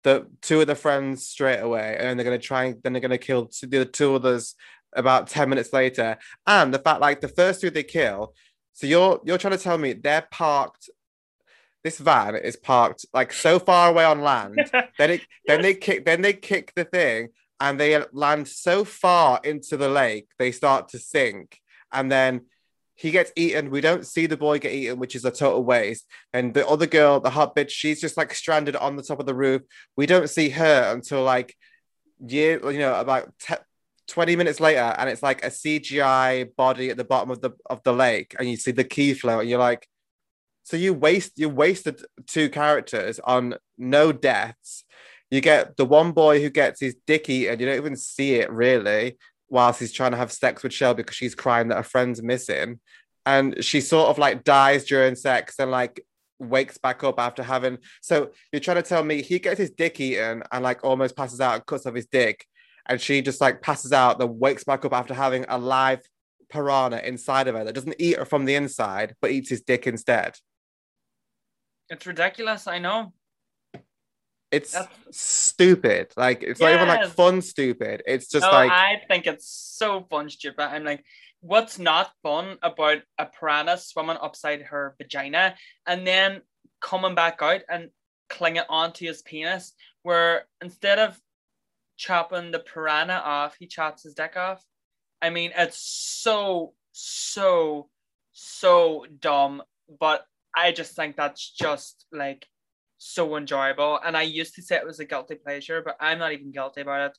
the two of the friends straight away, and they're gonna try and then they're gonna kill two, the two others about 10 minutes later. And the fact like the first two they kill, so you're you're trying to tell me they're parked. This van is parked like so far away on land. then it then they kick then they kick the thing, and they land so far into the lake they start to sink, and then he gets eaten. We don't see the boy get eaten, which is a total waste. And the other girl, the hot bitch, she's just like stranded on the top of the roof. We don't see her until like year, you know, about te- 20 minutes later, and it's like a CGI body at the bottom of the of the lake, and you see the key flow, and you're like, so you waste you wasted two characters on no deaths. You get the one boy who gets his dick eaten, you don't even see it really, whilst he's trying to have sex with Shelby because she's crying that her friend's missing. And she sort of like dies during sex and like wakes back up after having. So you're trying to tell me he gets his dick eaten and like almost passes out and cuts off his dick. And she just like passes out, then wakes back up after having a live piranha inside of her that doesn't eat her from the inside, but eats his dick instead. It's ridiculous. I know. It's That's- stupid. Like it's not even like fun stupid. It's just no, like I think it's so fun, stupid. I'm like, what's not fun about a piranha swimming upside her vagina and then coming back out and clinging onto his penis? Where instead of chopping the piranha off, he chops his dick off. I mean, it's so, so, so dumb. But I just think that's just like so enjoyable. And I used to say it was a guilty pleasure, but I'm not even guilty about it.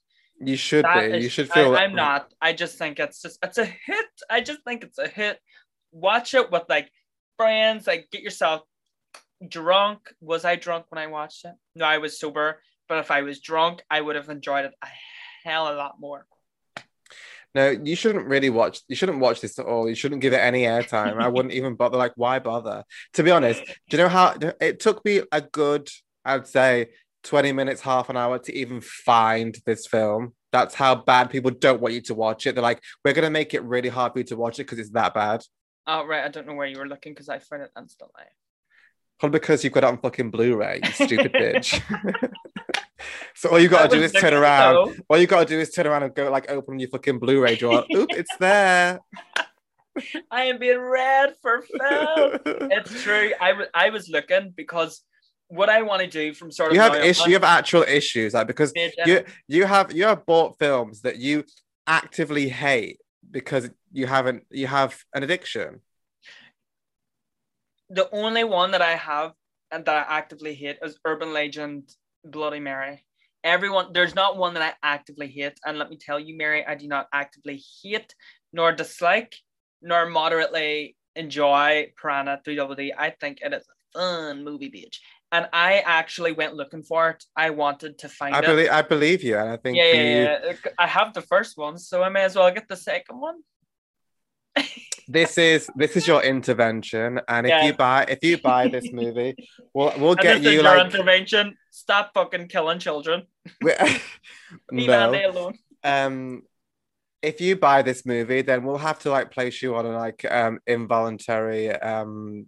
you should That be. is- you should feel I, am not. I just think it's just it's a hit. I just think it's a hit. Watch it with like friends. Like get yourself drunk. Was I drunk when I watched it? No, I was sober. But if I was drunk, I would have enjoyed it a hell of a lot more. No, you shouldn't really watch. You shouldn't watch this at all. You shouldn't give it any airtime. I wouldn't even bother. Like, why bother? To be honest, do you know how it took me a good, I'd say, twenty minutes, half an hour to even find this film. That's how bad people don't want you to watch it. They're like, we're gonna make it really hard for you to watch it because it's that bad. Oh right, I don't know where you were looking because I found it instantly. Probably because you've got it on fucking Blu-ray, you stupid bitch. so all you gotta do is turn around. though. All you gotta do is turn around and go like open your fucking Blu-ray drawer. Oop, it's there. I am being read for film. it's true. I was I was looking because what I want to do from sort of you have issues, on- you have actual issues like because you you have you have bought films that you actively hate because you haven't you have an addiction the only one that I have and that I actively hate is Urban Legend Bloody Mary. Everyone, there's not one that I actively hate. And let me tell you, Mary, I do not actively hate, nor dislike, nor moderately enjoy Piranha 3DD. I think it is a fun movie, bitch. And I actually went looking for it. I wanted to find i it. believe i believe you and i think yeah, you, yeah, yeah. I have the first one, so I may as well get the second one. this is this is your intervention and if Yeah. you buy if you buy this movie we'll we'll And get you your like intervention. Stop fucking killing children. Leave no alone. um if you buy this movie then we'll have to like place you on a like um involuntary um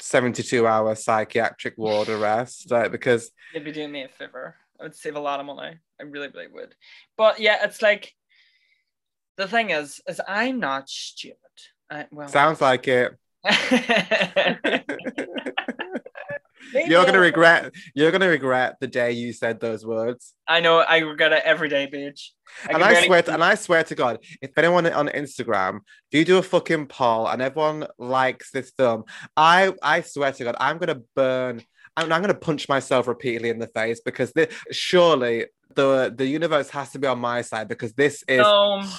72 hour psychiatric ward arrest uh, because You'd be doing me a favor. I would save a lot of money. I really, really would. But yeah, it's like the thing is, is I'm not stupid. I, well, sounds like it you're gonna regret you're gonna regret the day you said those words I know I regret it every day, bitch. and I barely swear, keep- and I swear to God, if anyone on Instagram, if you do a fucking poll and everyone likes this film, I I swear to God, I'm gonna burn. I'm, I'm gonna punch myself repeatedly in the face because this, surely the the universe has to be on my side because this is Um,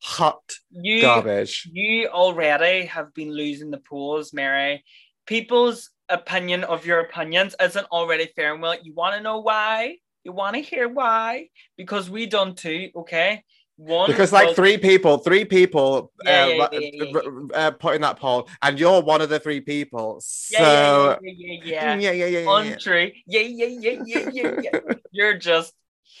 hot you garbage. you already have been losing the polls, Mary. People's opinion of your opinions isn't already fair and well. You want to know why? You want to hear why? Because we done two, okay? One Because like three people, three people Yeah, uh, yeah, yeah, uh, put in that poll, and you're one of the three people. So yeah, yeah, yeah, yeah, yeah, yeah. yeah, yeah, yeah, yeah, yeah. Untrue. Yeah, yeah, yeah, yeah, yeah, yeah. You're just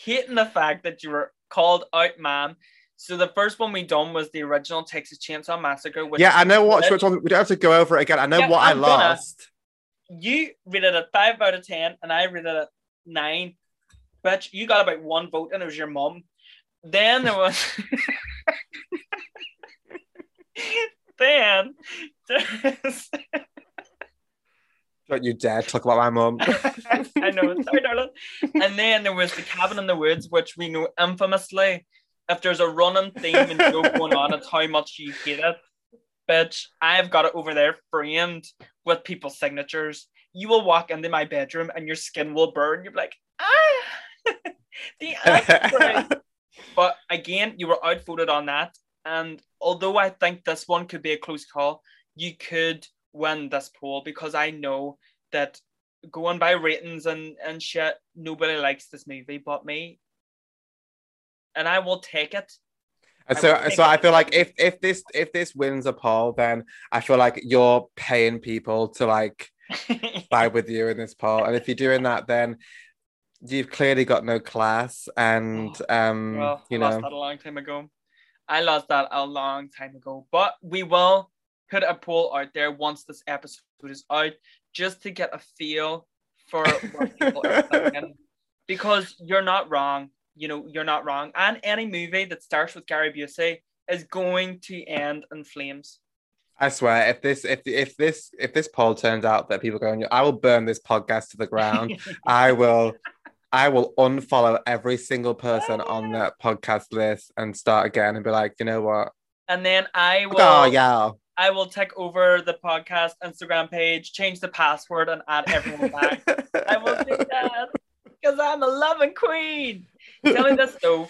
hitting the fact that you were called out, ma'am. So the first one we done was the original Texas Chainsaw Massacre. Which Yeah, I know what which one. We don't have to go over it again. I know Yeah, what I I'm gonna. lost. You rated it five out of ten, and I rated it nine. Bitch, you got about one vote, and it was your mum. Then there was. then there's Don't you dare talk about my mum. I know, sorry, darling. And then there was the cabin in the woods, which we know infamously, if there's a running theme and joke going on, it's how much you hate it. Bitch, I've got it over there framed with people's signatures. You will walk into my bedroom and your skin will burn. You're like, ah, the but again, you were outvoted on that. And although I think this one could be a close call, you could win this poll because I know that going by ratings and, and shit, nobody likes this movie but me. And I will take it. And I so, so I it- feel like if if this if this wins a poll, then I feel like you're paying people to like side with you in this poll, and if you're doing that, then you've clearly got no class, and um, well, you I lost know, that a long time ago. I lost that a long time ago. But we will put a poll out there once this episode is out, just to get a feel for what people are thinking. Because you're not wrong. You know, you're not wrong. And any movie that starts with Gary Busey is going to end in flames. I swear, if this if if this if this poll turns out that people go, on, I will burn this podcast to the ground. I will. I will unfollow every single person on that podcast list and start again and be like, you know what? and then I will Oh yeah. I will take over the podcast Instagram page, change the password, and add everyone back. I will do that because I'm a loving queen. Tell me this though.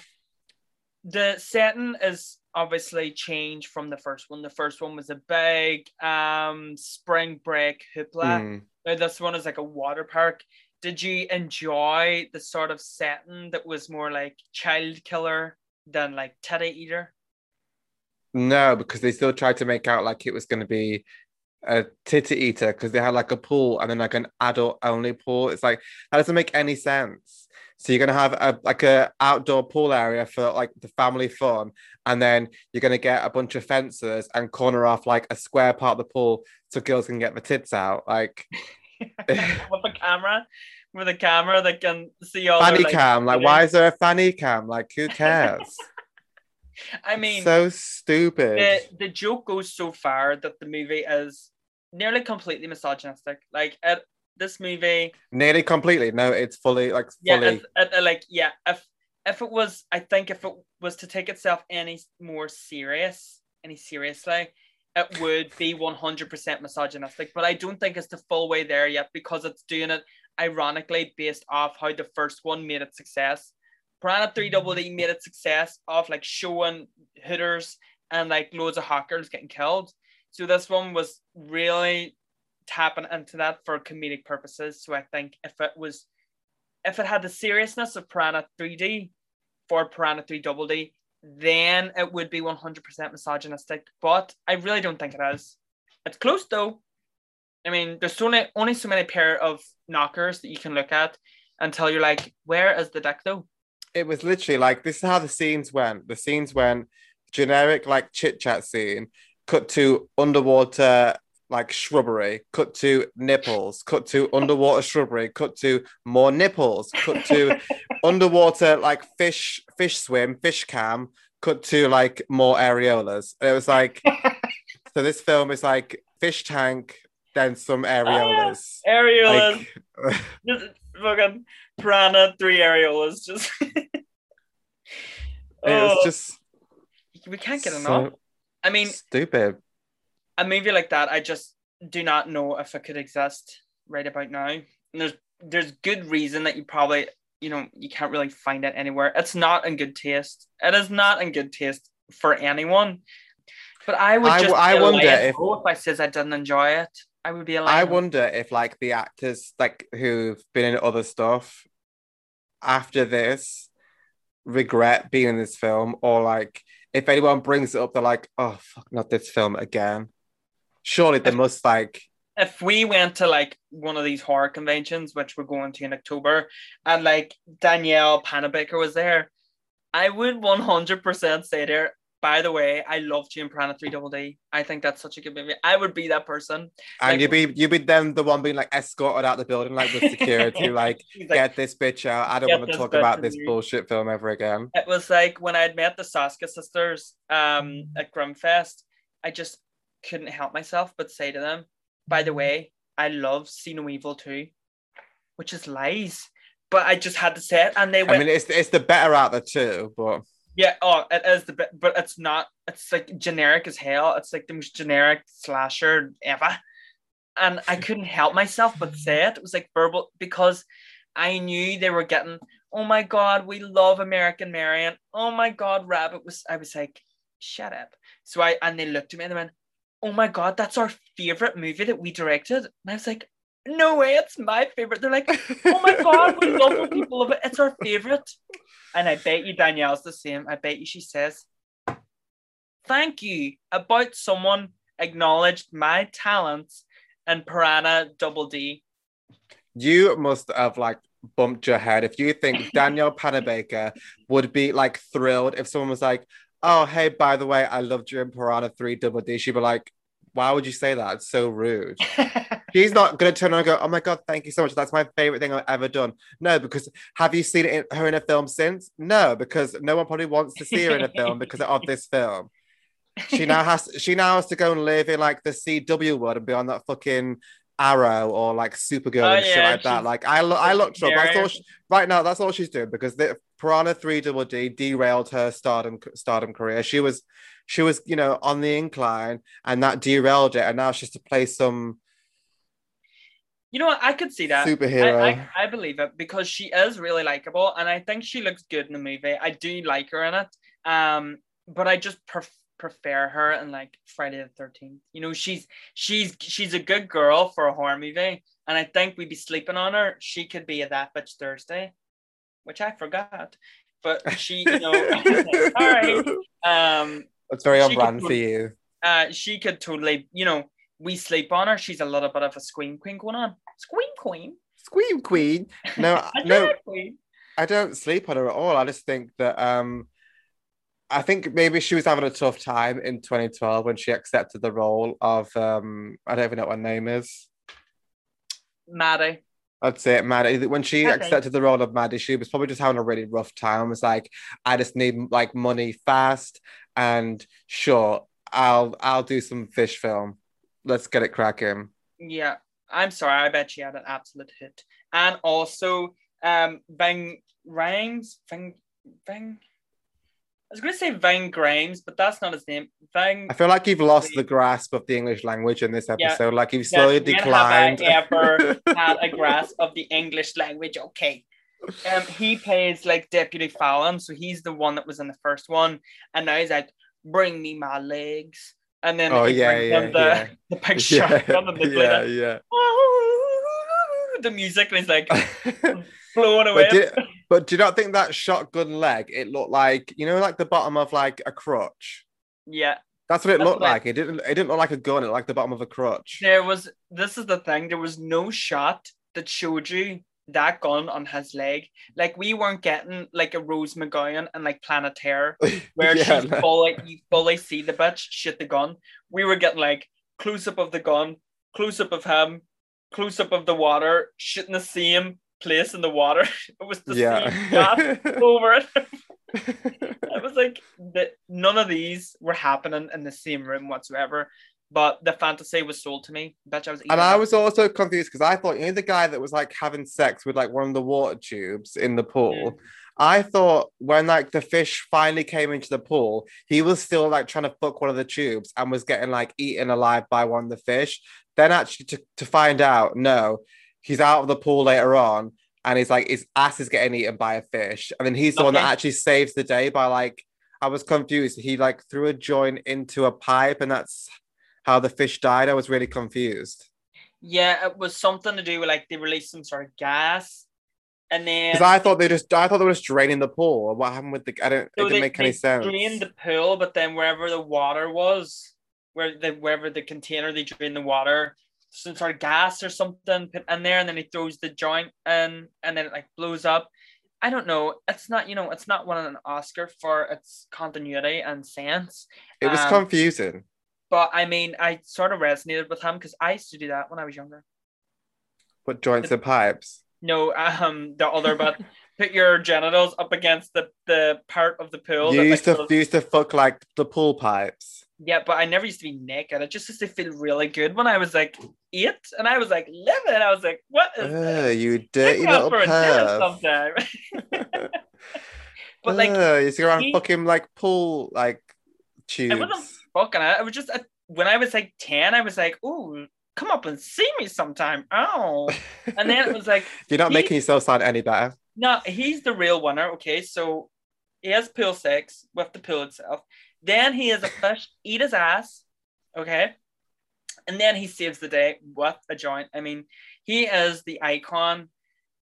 The setting is obviously changed from the first one. The first one was a big um spring break hoopla. Hmm. Now this one is like a water park. Did you enjoy the sort of setting that was more like child killer than like teddy eater? No, because they still tried to make out like it was going to be a titty eater because they had like a pool and then like an adult only pool. It's like that doesn't make any sense. So you're gonna have a like a outdoor pool area for like the family fun, and then you're gonna get a bunch of fences and corner off like a square part of the pool so girls can get the tits out. Like with a camera, with a camera that can see all. fanny their, cam. Like, why is there a fanny cam? Like, who cares? I mean, so stupid. the the joke goes so far that the movie is nearly completely misogynistic. Like, it, this movie, Nearly completely. No, it's fully like yeah, fully. it, it- it, like yeah, if if it was, I think if it was to take itself any more serious, any seriously, it would be one hundred percent misogynistic. But I don't think it's the full way there yet because it's doing it ironically based off how the first one made its success. Piranha 3 mm-hmm. Double D made its success off like showing hitters and like loads of hackers getting killed. So this one was really tapping into that for comedic purposes. So I think if it was if it had the seriousness of Piranha 3D for Piranha 3 Double D, then it would be 100% misogynistic. But I really don't think it is. It's close though. I mean, there's only only so many pair of knockers that you can look at until you're like, where is the deck though? it was literally like this is how the scenes went. The scenes went generic like chit chat scene, cut to underwater like shrubbery, cut to nipples, cut to underwater shrubbery, cut to more nipples, cut to underwater like fish fish swim, fish cam, cut to like more areolas. And it was like so this film is like fish tank, then some ah, areolas. Areolas, Like, just fucking piranha, three areolas, just. it was Oh, just we can't get so enough. I mean, stupid. A movie like that, I just do not know if it could exist right about now. And there's there's good reason that you probably you know you can't really find it anywhere. It's not in good taste. It is not in good taste for anyone. But I would just I, a wonder if- oh, if I says I didn't enjoy it. I would be a I I wonder if like the actors like who've been in other stuff after this regret being in this film or like if anyone brings it up they're like oh fuck not this film again surely they must like if we went to like one of these horror conventions, which we're going to in October, and like Danielle Panabaker was there, I would 100% say there, by the way, I loved you in Piranha 3 Double D. I think that's such a good movie. I would be that person. and Like- you'd be you'd be then the one being like escorted out the building like with security like like, get this bitch out I don't want to talk about this here." bullshit film ever again it was like when I'd met the Soska sisters um, at Grimmfest, I just couldn't help myself but say to them, by the mm-hmm. way, I love See No Evil too, which is lies. But I just had to say it, and they went. I mean, it's it's the better out of the two, but Yeah, oh, it is the bit, but it's not. It's like generic as hell. It's like the most generic slasher ever, and I couldn't help myself but say it. It was like verbal because I knew they were getting. Oh my god, we love American Marion. Oh my god, Rabid was. I was like, shut up. So I and they looked at me and they went, oh my god, that's our favorite movie that we directed. And I was like, no way, it's my favorite. They're like, oh my god, we love when people love it. It's our favorite. And I bet you Danielle's the same. I bet you she says, Thank you about someone acknowledged my talents and Piranha Double D. you must have like bumped your head if you think Danielle Panabaker would be like thrilled if someone was like, "Oh, hey, by the way, I loved you in Piranha Three Double D." She'd be like, "Why would you say that? It's so rude." She's not gonna turn around and go, "Oh my god, thank you so much. That's my favorite thing I've ever done." No, because have you seen in, her in a film since? No, because no one probably wants to see her in a film because of this film. She now has she now has to go and live in like the CW world and be on that fucking Arrow or like Supergirl Oh, and shit like that. Like I lo- I looked up. That's all she, right now. That's all she's doing because the Piranha Three Double D derailed her stardom stardom career. She was she was you know on the incline and that derailed it, and now she's to play some You know what? I could see that. superhero. I, I, I believe it because she is really likable and I think she looks good in the movie. I do like her in it. Um, but I just pref- prefer her in like Friday the 13th. You know, she's she's she's a good girl for a horror movie. And I think we'd be sleeping on her. She could be a that bitch Thursday, which I forgot. But she, you know, all right. Um, That's very on brand could- for you. uh, she could totally, you know, we sleep on her. She's a little bit of a scream queen going on. Scream queen. Scream Queen. No, no, queen. I don't sleep on her at all. I just think that um I think maybe she was having a tough time in 2012 when she accepted the role of um I don't even know what her name is. Maddie. I'd say it, Maddie. When she Okay. accepted the role of Maddie, she was probably just having a really rough time. It was like, I just need like money fast, and sure, I'll I'll do some fish film. Let's get it cracking. Yeah, I'm sorry. I bet she had an absolute hit. And also, um, Ving Rhymes, Ving, Ving. I was going to say Ving Grimes, but that's not his name. Ving. I feel like you've lost the grasp of the English language in this Yeah. episode. Like you've slowly declined. Have I ever had a grasp of the English language? Okay. Um, he plays like Deputy Fallon, so he's the one that was in the first one, and now he's like, "Bring me my legs," and then Oh, yeah, yeah, the, yeah. the big yeah, shotgun and they play yeah, that, yeah. the music, and he's like blowing away. But, do you not think that shotgun leg? It looked like you know, like the bottom of like a crutch. yeah, That's what it That's looked what like. It didn't. It didn't look like a gun. It looked like the bottom of a crutch. there was. This is the thing. There was no shot that showed you that gun on his leg. Like we weren't getting like a Rose McGowan and like Planet Terror. where Yeah, she's no. fully you fully see the bitch shoot the gun. We were getting like close up of the gun, close up of him, close up of the water, shooting the same place in the water. It was the yeah. over it. It was like that none of these were happening in the same room whatsoever. But the fantasy was sold to me. Bitch, I was and I was also confused because I thought you know the guy that was like having sex with like one of the water tubes in the pool. Mm. I thought when like the fish finally came into the pool, he was still like trying to fuck one of the tubes and was getting like eaten alive by one of the fish. Then actually to, to find out, no, he's out of the pool later on and he's like his ass is getting eaten by a fish. And then he's the one that actually saves the day by like I was confused. He like threw a joint into a pipe and that's how the fish died. I was really confused. Yeah, it was something to do with like they released some sort of gas. And then Because I thought they just I thought they were just draining the pool. What happened with the I don't it So didn't they- make any they sense. Drained the pool, but then wherever the water was, where the wherever the container they drained the water, some sort of gas or something put in there, and then he throws the joint in, and then it like blows up. I don't know. It's not you know it's not winning an Oscar for its continuity and sense. It was Um, confusing. But I mean, I sort of resonated with him because I used to do that when I was younger. Put joints and pipes. No, um, the other, but put your genitals up against the the part of the pool. You used to you used to fuck like the pool pipes. Yeah, but I never used to be naked. I just used to feel really good when I was like eight, and I was like living. I was like, "What is Ugh, this? you dirty little for a dinner perv. sometime." but like, Ugh, you see around he- fucking like pool like tubes. I wasn't fucking. I was just uh, when I was like ten, I was like, "Ooh, come up and see me sometime." Oh, and then it was like, You're not he- making yourself sound any better. No, he's the real winner. Okay, so he has pool sex with the pool itself. Then he is a fish eat his ass. Okay, and then he saves the day with a joint. I mean, he is the icon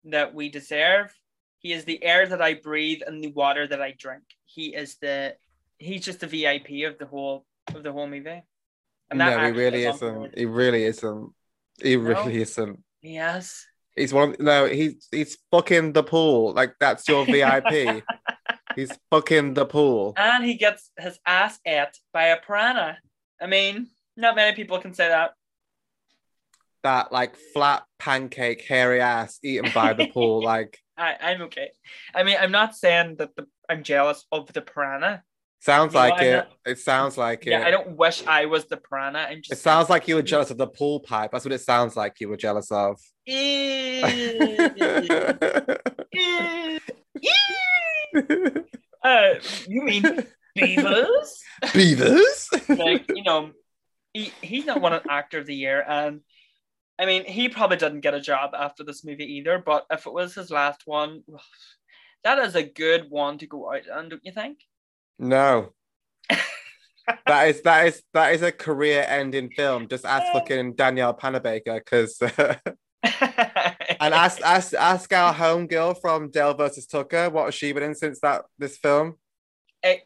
that we deserve. He is the air that I breathe and the water that I drink. He is the he's just the VIP of the whole of the whole movie. And that No, he really is isn't. He really isn't. He No? really isn't. Yes. He's one. Of, no, he's he's fucking the pool. Like that's your VIP. he's fucking the pool. and he gets his ass ate by a piranha. I mean, not many people can say that. That like flat pancake, hairy ass eaten by the pool. Like I, I'm okay. I mean, I'm not saying that the I'm jealous of the piranha. sounds You like I'm it. not- It sounds like Yeah, it. I don't wish I was the piranha. I'm just It sounds like you were jealous of the pool pipe. That's what it sounds like you were jealous of. Ew. Ew. Ew. Uh, you mean beavers? Beavers? like you know, he he's not won an actor of the year, and I mean he probably didn't get a job after this movie either. But if it was his last one, that is a good one to go out on, don't you think? No. that is that is that is a career-ending film. Just ask fucking Danielle Panabaker, because and ask ask ask our homegirl from Dale versus Tucker what has she been in since that this film. It,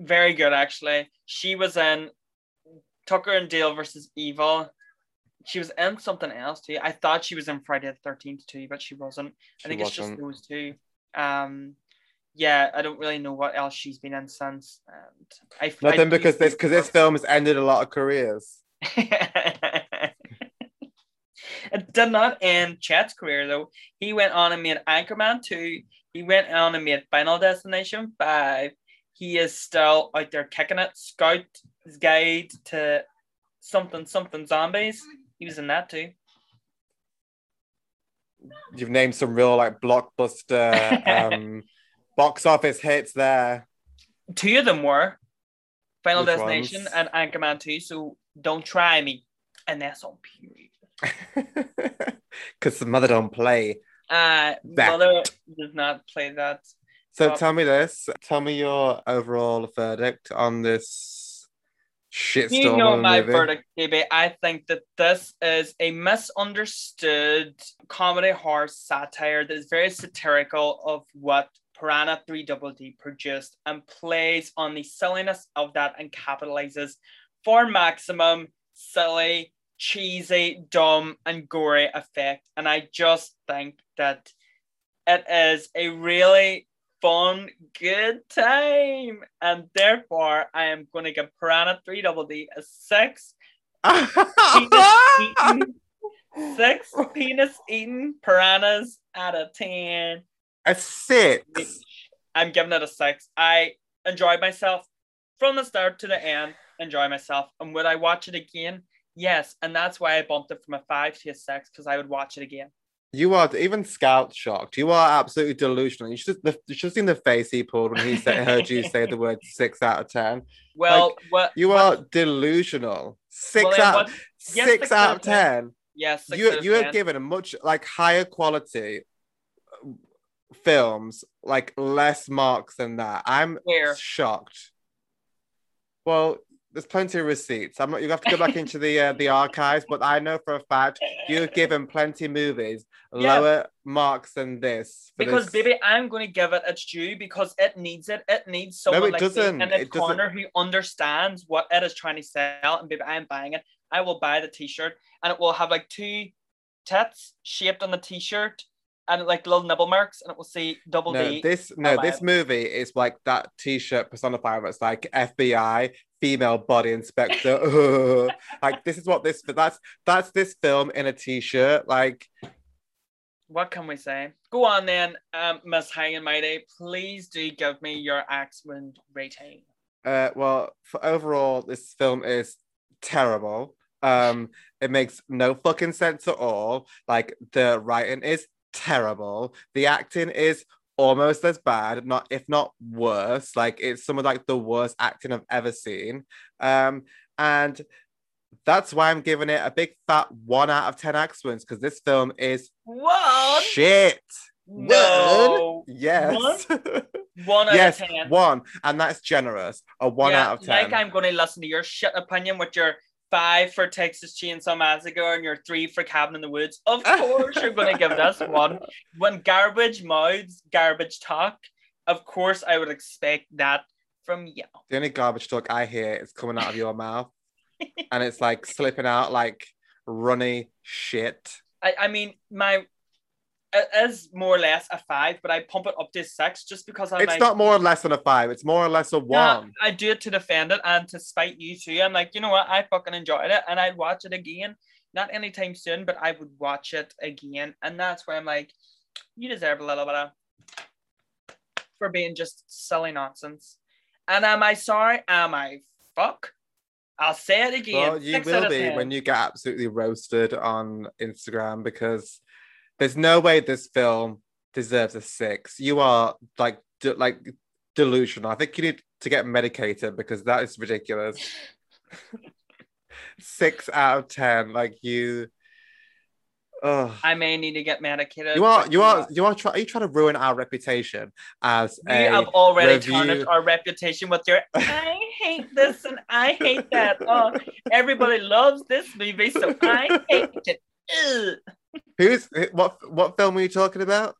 very good actually. She was in Tucker and Dale versus Evil. She was in something else too. I thought she was in Friday the Thirteenth too, but she wasn't. She I think it's just those two. Um, yeah, I don't really know what else she's been in since. And I I Nothing because this because this film has ended a lot of careers. it did not end Chet's career though. He went on and made Anchorman 2. He went on and made Final Destination 5. He is still out there kicking it. Scout's Guide to something something zombies. He was in that too. You've named some real like blockbuster um box office hits there. Two of them were Final Which Destination ones? and Anchorman 2. So don't try me. And that's on period. Because the mother don't play. Uh, That. Mother does not play that. So Well- tell me this. Tell me your overall verdict on this shitstorm. You know my movie. verdict, baby. I think that this is a misunderstood comedy horror satire that is very satirical of what Piranha 3 Double D produced and plays on the silliness of that and capitalizes for maximum silly, cheesy, dumb, and gory effect. And I just think that it is a really fun, good time. And therefore, I am going to give Piranha 3 Double D a six. Six penis eating piranhas out of 10. a six. I'm giving it a six. I enjoyed myself from the start to the end. Enjoy myself. And would I watch it again? Yes. And that's why I bumped it from a five to a six because I would watch it again. You are even Scout shocked. You are absolutely delusional. You should you should have seen the face he pulled when he said, heard you say the word six out of ten. Well, Like, what You what- are delusional. Six well, out what- yes, six out of ten. Yes, You you are 10. given a much like higher quality uh, films, like less marks than that. I'm Where? shocked. Well, there's plenty of receipts. I'm not. You have to go back into the uh, the archives, but I know for a fact you've given plenty movies Yeah. lower marks than this. Because this- baby, I'm going to give it its due because it needs it. It needs someone it like doesn't. in the corner who understands what it is trying to sell. And baby, I'm buying it. I will buy the T-shirt, and it will have like two tits shaped on the T-shirt, and like little nibble marks, and it will say double no, D. this no, this it. movie is like that T-shirt personifier. It's like FBI female body inspector. Ugh. like this is what this. That's that's this film in a T-shirt. Like What can we say? Go on then, um, Miss High and Mighty. Please do give me your Axwind rating. Uh, well, for overall, this film is terrible. Um, it makes no fucking sense at all. Like the writing is terrible. The acting is almost as bad, not if not worse. Like it's some of like the worst acting I've ever seen. Um, and that's why I'm giving it a big fat one out of ten excellence because this film is What? shit. No. Yes. One out yes, of ten. one, and that's generous. A one Yeah, out of ten. Like I'm going to listen to your shit opinion with your five for Texas Chainsaw Massacre and your three for Cabin in the Woods. Of course, you're going to give this one. When garbage mouths, garbage talk. Of course, I would expect that from you. the only garbage talk I hear is coming out of your mouth, and it's like slipping out like runny shit. I, I mean, my is more or less a five, but I pump it up to six just because I'm It's like, not more or less than a five. It's more or less a one. I do it to defend it and to spite you too. I'm like, you know what? I fucking enjoyed it and I'd watch it again. Not anytime soon, but I would watch it again. And that's where I'm like, you deserve a little bit of for being just silly nonsense. And am I sorry? Am I fuck? I'll say it again. Well, you will be when you get absolutely roasted on Instagram because there's no way this film deserves a six. You are like de- like delusional. I think you need to get medicated because that is ridiculous. six out of ten, like you. Ugh. I may need to get medicated. You are you are you are trying are you trying to ruin our reputation as a have already review- tarnished our reputation with your I hate this and I hate that. Oh, everybody loves this movie, so I hate it. Ugh. Who's what what film were you talking about?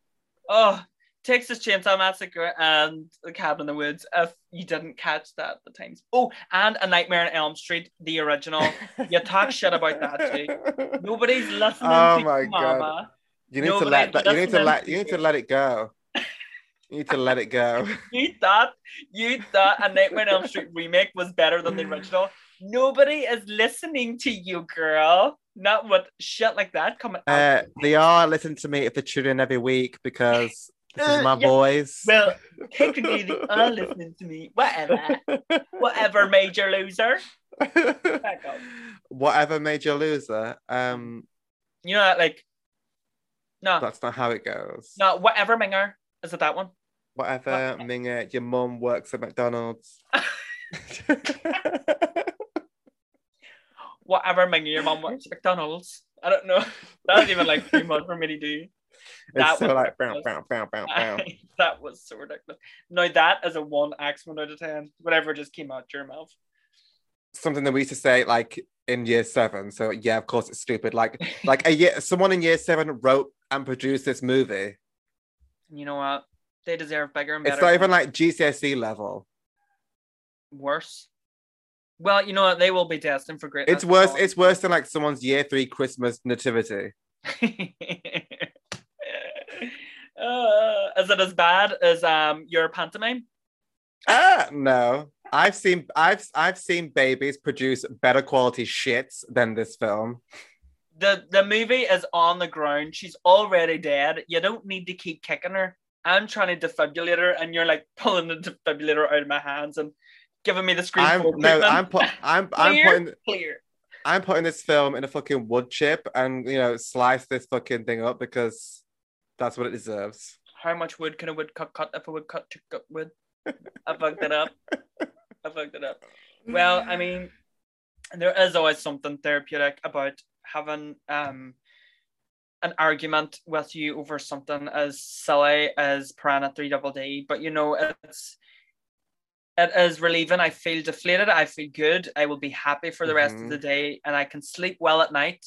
Oh, Texas Chainsaw Massacre and The Cabin in the Woods. If you didn't catch that at the times. Oh, and A Nightmare on Elm Street, the original. You talk shit about that too. Nobody's listening Oh to my you, God. Mama. You need to let that you need to let you need to let it go. You need to let it go. You thought you thought a Nightmare on Elm Street remake was better than the original. Nobody is listening to you, girl. Not with shit like that coming Uh, out. they are listening to me if they tune in every week because this is Uh, my yeah. boys. well, technically they are listening to me. Whatever. Whatever, major loser. Whatever major loser. Um, You know that like no, that's not how it goes. no, whatever minger. Is it that one? Whatever, What? Minga, your mum works at McDonald's. Whatever minger your mom works McDonald's. I don't know. That was even like too much for me to do. That it's so was like bow, ridiculous. bow, bow, bow, bow. that was so ridiculous. Now that is a one X1 out of ten. Whatever just came out your mouth. something that we used to say like in year seven. So yeah, of course it's stupid. Like like a year someone in year seven wrote and produced this movie. You know what? They deserve bigger and better. It's not even like GCSE level. worse. Well, you know what? They will be destined for greatness. It's worse. It's worse than like someone's year three Christmas nativity. uh, is it as bad as um your pantomime? Ah, no. I've seen I've I've seen babies produce better quality shits than this film. The the movie is on the ground. She's already dead. You don't need to keep kicking her. I'm trying to defibrillate her, and you're like pulling the defibrillator out of my hands and giving me the screen. I'm no, treatment. I'm put I'm I'm Clear? putting clear. I'm putting this film in a fucking wood chip and you know slice this fucking thing up because that's what it deserves. How much wood can a woodcut cut if a woodcut took up wood? I fucked it up. I fucked it up. Well, I mean, there is always something therapeutic about having um an argument with you over something as silly as Piranha 3 Double D, but you know, it's it is relieving. I feel deflated. I feel good. I will be happy for the rest of Mhm. the day, and I can sleep well at night,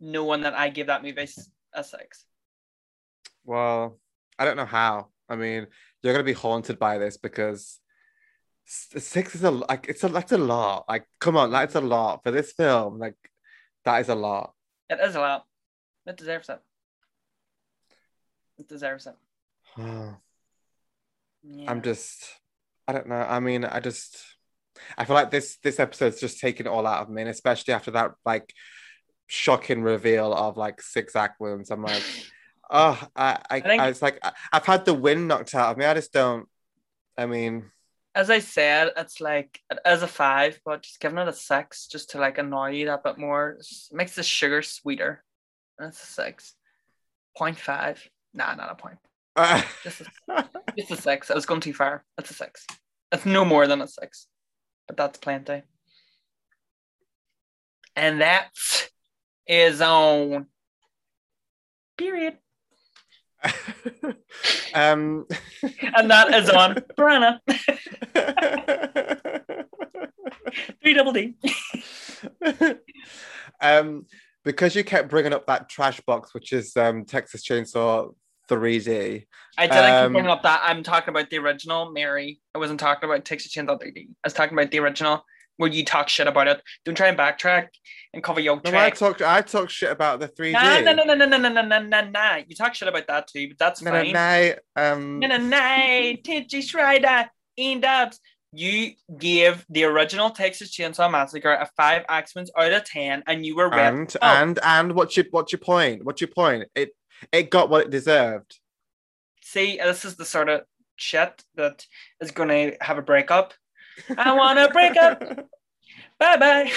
knowing that I gave that movie a six. Well, I don't know how. I mean, you're gonna be haunted by this because six is a like it's a that's a lot. Like, come on, that's a lot for this film. Like, that is a lot. It is a lot. It deserves it. It deserves it. I'm just, I don't know. I mean, I just, I feel like this this episode's just taken it all out of me, and especially after that like shocking reveal of like six act wounds. I'm like, oh, I, I, think- I it's like I, I've had the wind knocked out of me. I just don't. I mean, as I said, it's like it is a five, but just giving it a six just to like annoy you that bit more. Makes the sugar sweeter. That's a six. Point five. Nah, not a point. Just a, just a six. I was going too far. That's a six. It's no more than a six. But that's plenty. And that is on period. um, And that is on Brenna. Three double D. um, because you kept bringing up that trash box, which is um, Texas Chainsaw 3D. I didn't Um, keep bringing up that. I'm talking about the original Mary. I wasn't talking about Texas Chainsaw 3D. I was talking about the original where you talk shit about it. Don't try and backtrack and cover your No, I talked. I talked shit about the 3D. Nah, no, no, no, no, no, no, no, no, no, no. You talk shit about that too, but that's no, fine. Um, No, no, no. Titchy Schreider. Ian Dubs. You gave the original Texas Chainsaw Massacre a five axemans out of ten, and you were and Oh. and and what's your what's your point? What's your point? It it got what it deserved. See, this is the sort of shit that is going to have a breakup. I want to break up. Bye bye.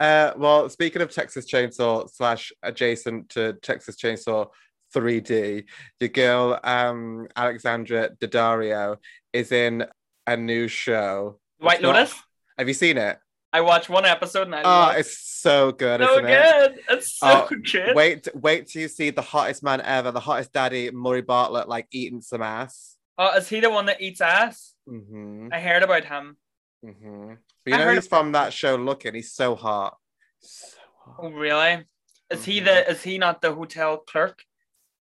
Uh, well, speaking of Texas Chainsaw slash adjacent to Texas Chainsaw 3D, your girl um, Alexandra Daddario is in a new show. White It's not- Lotus. Have you seen it? I watched one episode and I Oh, it. it's so good, so isn't it? good. It's so Oh, good. Wait, wait till you see the hottest man ever, the hottest daddy, Murray Bartlett, like eating some ass. Oh, is he the one that eats ass? hmm I heard about him. hmm But you I know he's from that show. Looking, he's so hot, so hot. Oh, really? Is he Mhm. the? Is he not the hotel clerk?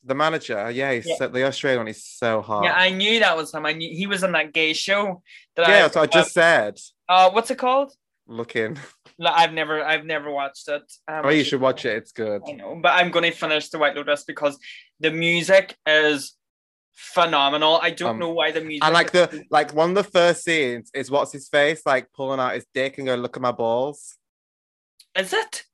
The manager, yeah, he's Yeah. so- the Australian one. He's so hot. Yeah, I knew that was him. I knew he was on that gay show. That yeah, I, that's what I just said. Uh, what's it called? Looking. No, I've never, I've never watched it. Um, Oh, you should watch it. It's good. I know, but I'm going to finish the White Lotus because the music is phenomenal. I don't Um, know why the music. And like is- the like one of the first scenes is what's his face like pulling out his dick and going, "Look at my balls." is it?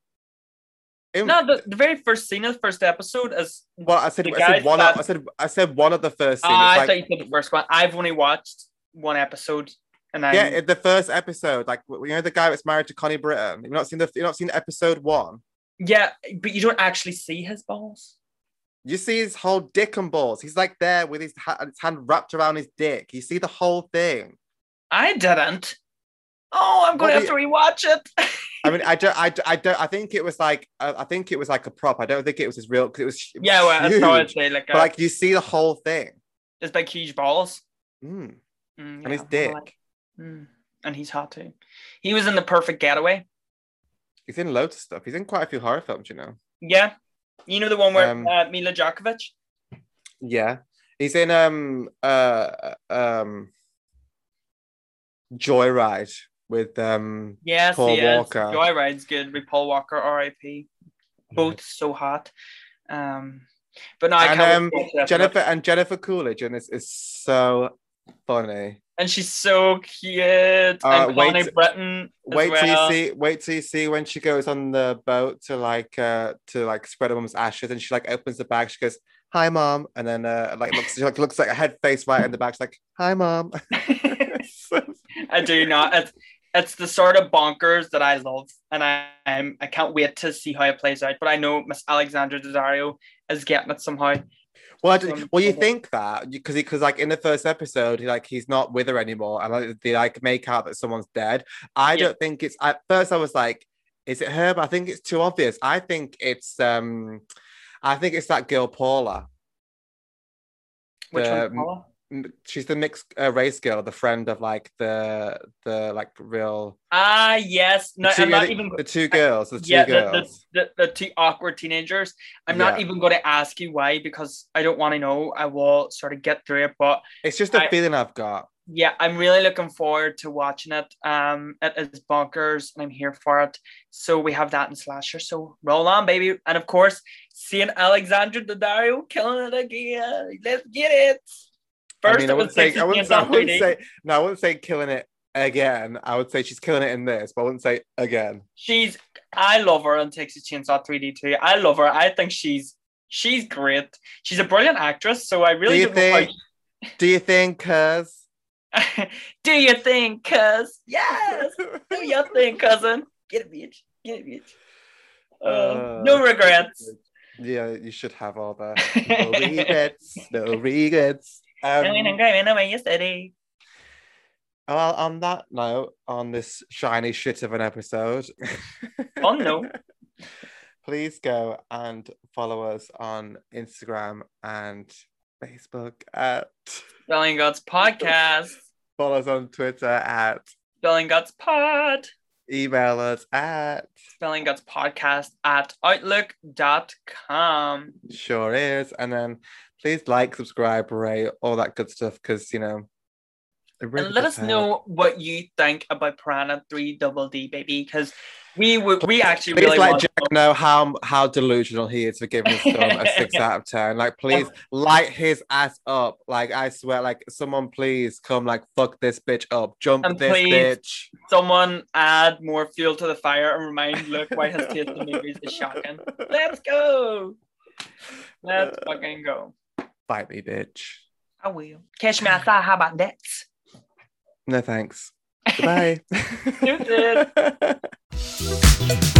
It- No, the, the very first scene of the first episode is. Well, I said, I said one. Of, I said, I said one of the first scenes. I like, thought you said the first one. I've only watched one episode, and I yeah, in the first episode, like you know the guy that's married to Connie Britton. You've not seen the, you've not seen episode one. yeah, but you don't actually see his balls. You see his whole dick and balls. He's like there with his, ha- his hand wrapped around his dick. You see the whole thing. I didn't. Oh, I'm going What to have to rewatch it. I mean, I don't, I, don't- I don't, I think it was like, uh, I think it was like a prop. I don't think it was his real, because it was, yeah, well, I huge. say like, But like you see the whole thing. his big huge balls. Mm. Mm, And his dick. Like- Mm, and he's hot too. He was in the Perfect Getaway. He's in loads of stuff. He's in quite a few horror films, you know. Yeah, you know the one where Um, uh, Milla Jovovich. Yeah, he's in um uh um Joyride with um Yes, Paul he is. Walker. Joyride's good with Paul Walker, R.I.P. Both so hot. Um, but no, I and can't. um wait to watch that Jennifer and Jennifer Coolidge and this is so funny. and she's so cute. Uh, and t- Britton. Wait till well. you see wait till you see when she goes on the boat to like uh to like spread her mum's ashes and she like opens the bag, she goes, Hi mom, and then uh like looks she like looks like a head face right in the back. She's like, Hi mom. I do not. It's it's the sort of bonkers that I love, and I I'm, I can't wait to see how it plays out. But I know Miss Alexandra Daddario is getting it somehow. Well, I d- Um, well, you think that because because like in the first episode, like he's not with her anymore, and like, they like make out that someone's dead. I Yeah. don't think it's. At first, I was like, "Is it her?" But I think it's too obvious. I think it's um, I think it's that girl Paula. Which The- one's Paula? She's the mixed uh, race girl, the friend of like the the like real. Ah, yes. No, the two, I'm not the- even. the two girls. The two yeah, girls. the, the, the two awkward teenagers. I'm not even going to ask you why because I don't want to know. I will sort of get through it. But it's just a I- feeling I've got. yeah, I'm really looking forward to watching it. Um, it is bonkers, and I'm here for it. So we have that in slasher. So roll on, baby, and of course, seeing Alexandra Daddario killing it again. Let's get it. First, I mean, I wouldn't say. I wouldn't, I wouldn't say. No, I wouldn't say killing it again. I would say she's killing it in this, but I wouldn't say again. She's. I love her on Texas Chainsaw 3D too. I love her. I think she's she's great. She's a brilliant actress. So I really Do you don't know how think? Do you think? Cause Do you think, cuz? Yes. Do you think, cousin? Get it, bitch. Get it, bitch. Uh, Uh, no regrets. Yeah, you should have all that. No regrets. no regrets. I'm Um, going away yesterday. well, on that note, on this shiny shit of an episode, Oh no. please go and follow us on Instagram and Facebook at Spelling Guts Podcast. follow us on Twitter at Spelling Guts Pod. email us at Spelling Guts Podcast at outlook.com. sure is and then please like subscribe rate all that good stuff because you know really and let us help. know what you think about Piranha 3 Double D, baby, because we would we actually Please really let Jack to know how how delusional he is for giving his film a six out of ten. Like, please light his ass up. Like, I swear, like someone please come, like, fuck this bitch up, jump And this please- bitch. someone add more fuel to the fire and remind Luke why his taste in movies is shocking. Let's go. Let's fucking go. Fight me, bitch. I will. Catch me outside. How about that? No thanks. Stupid.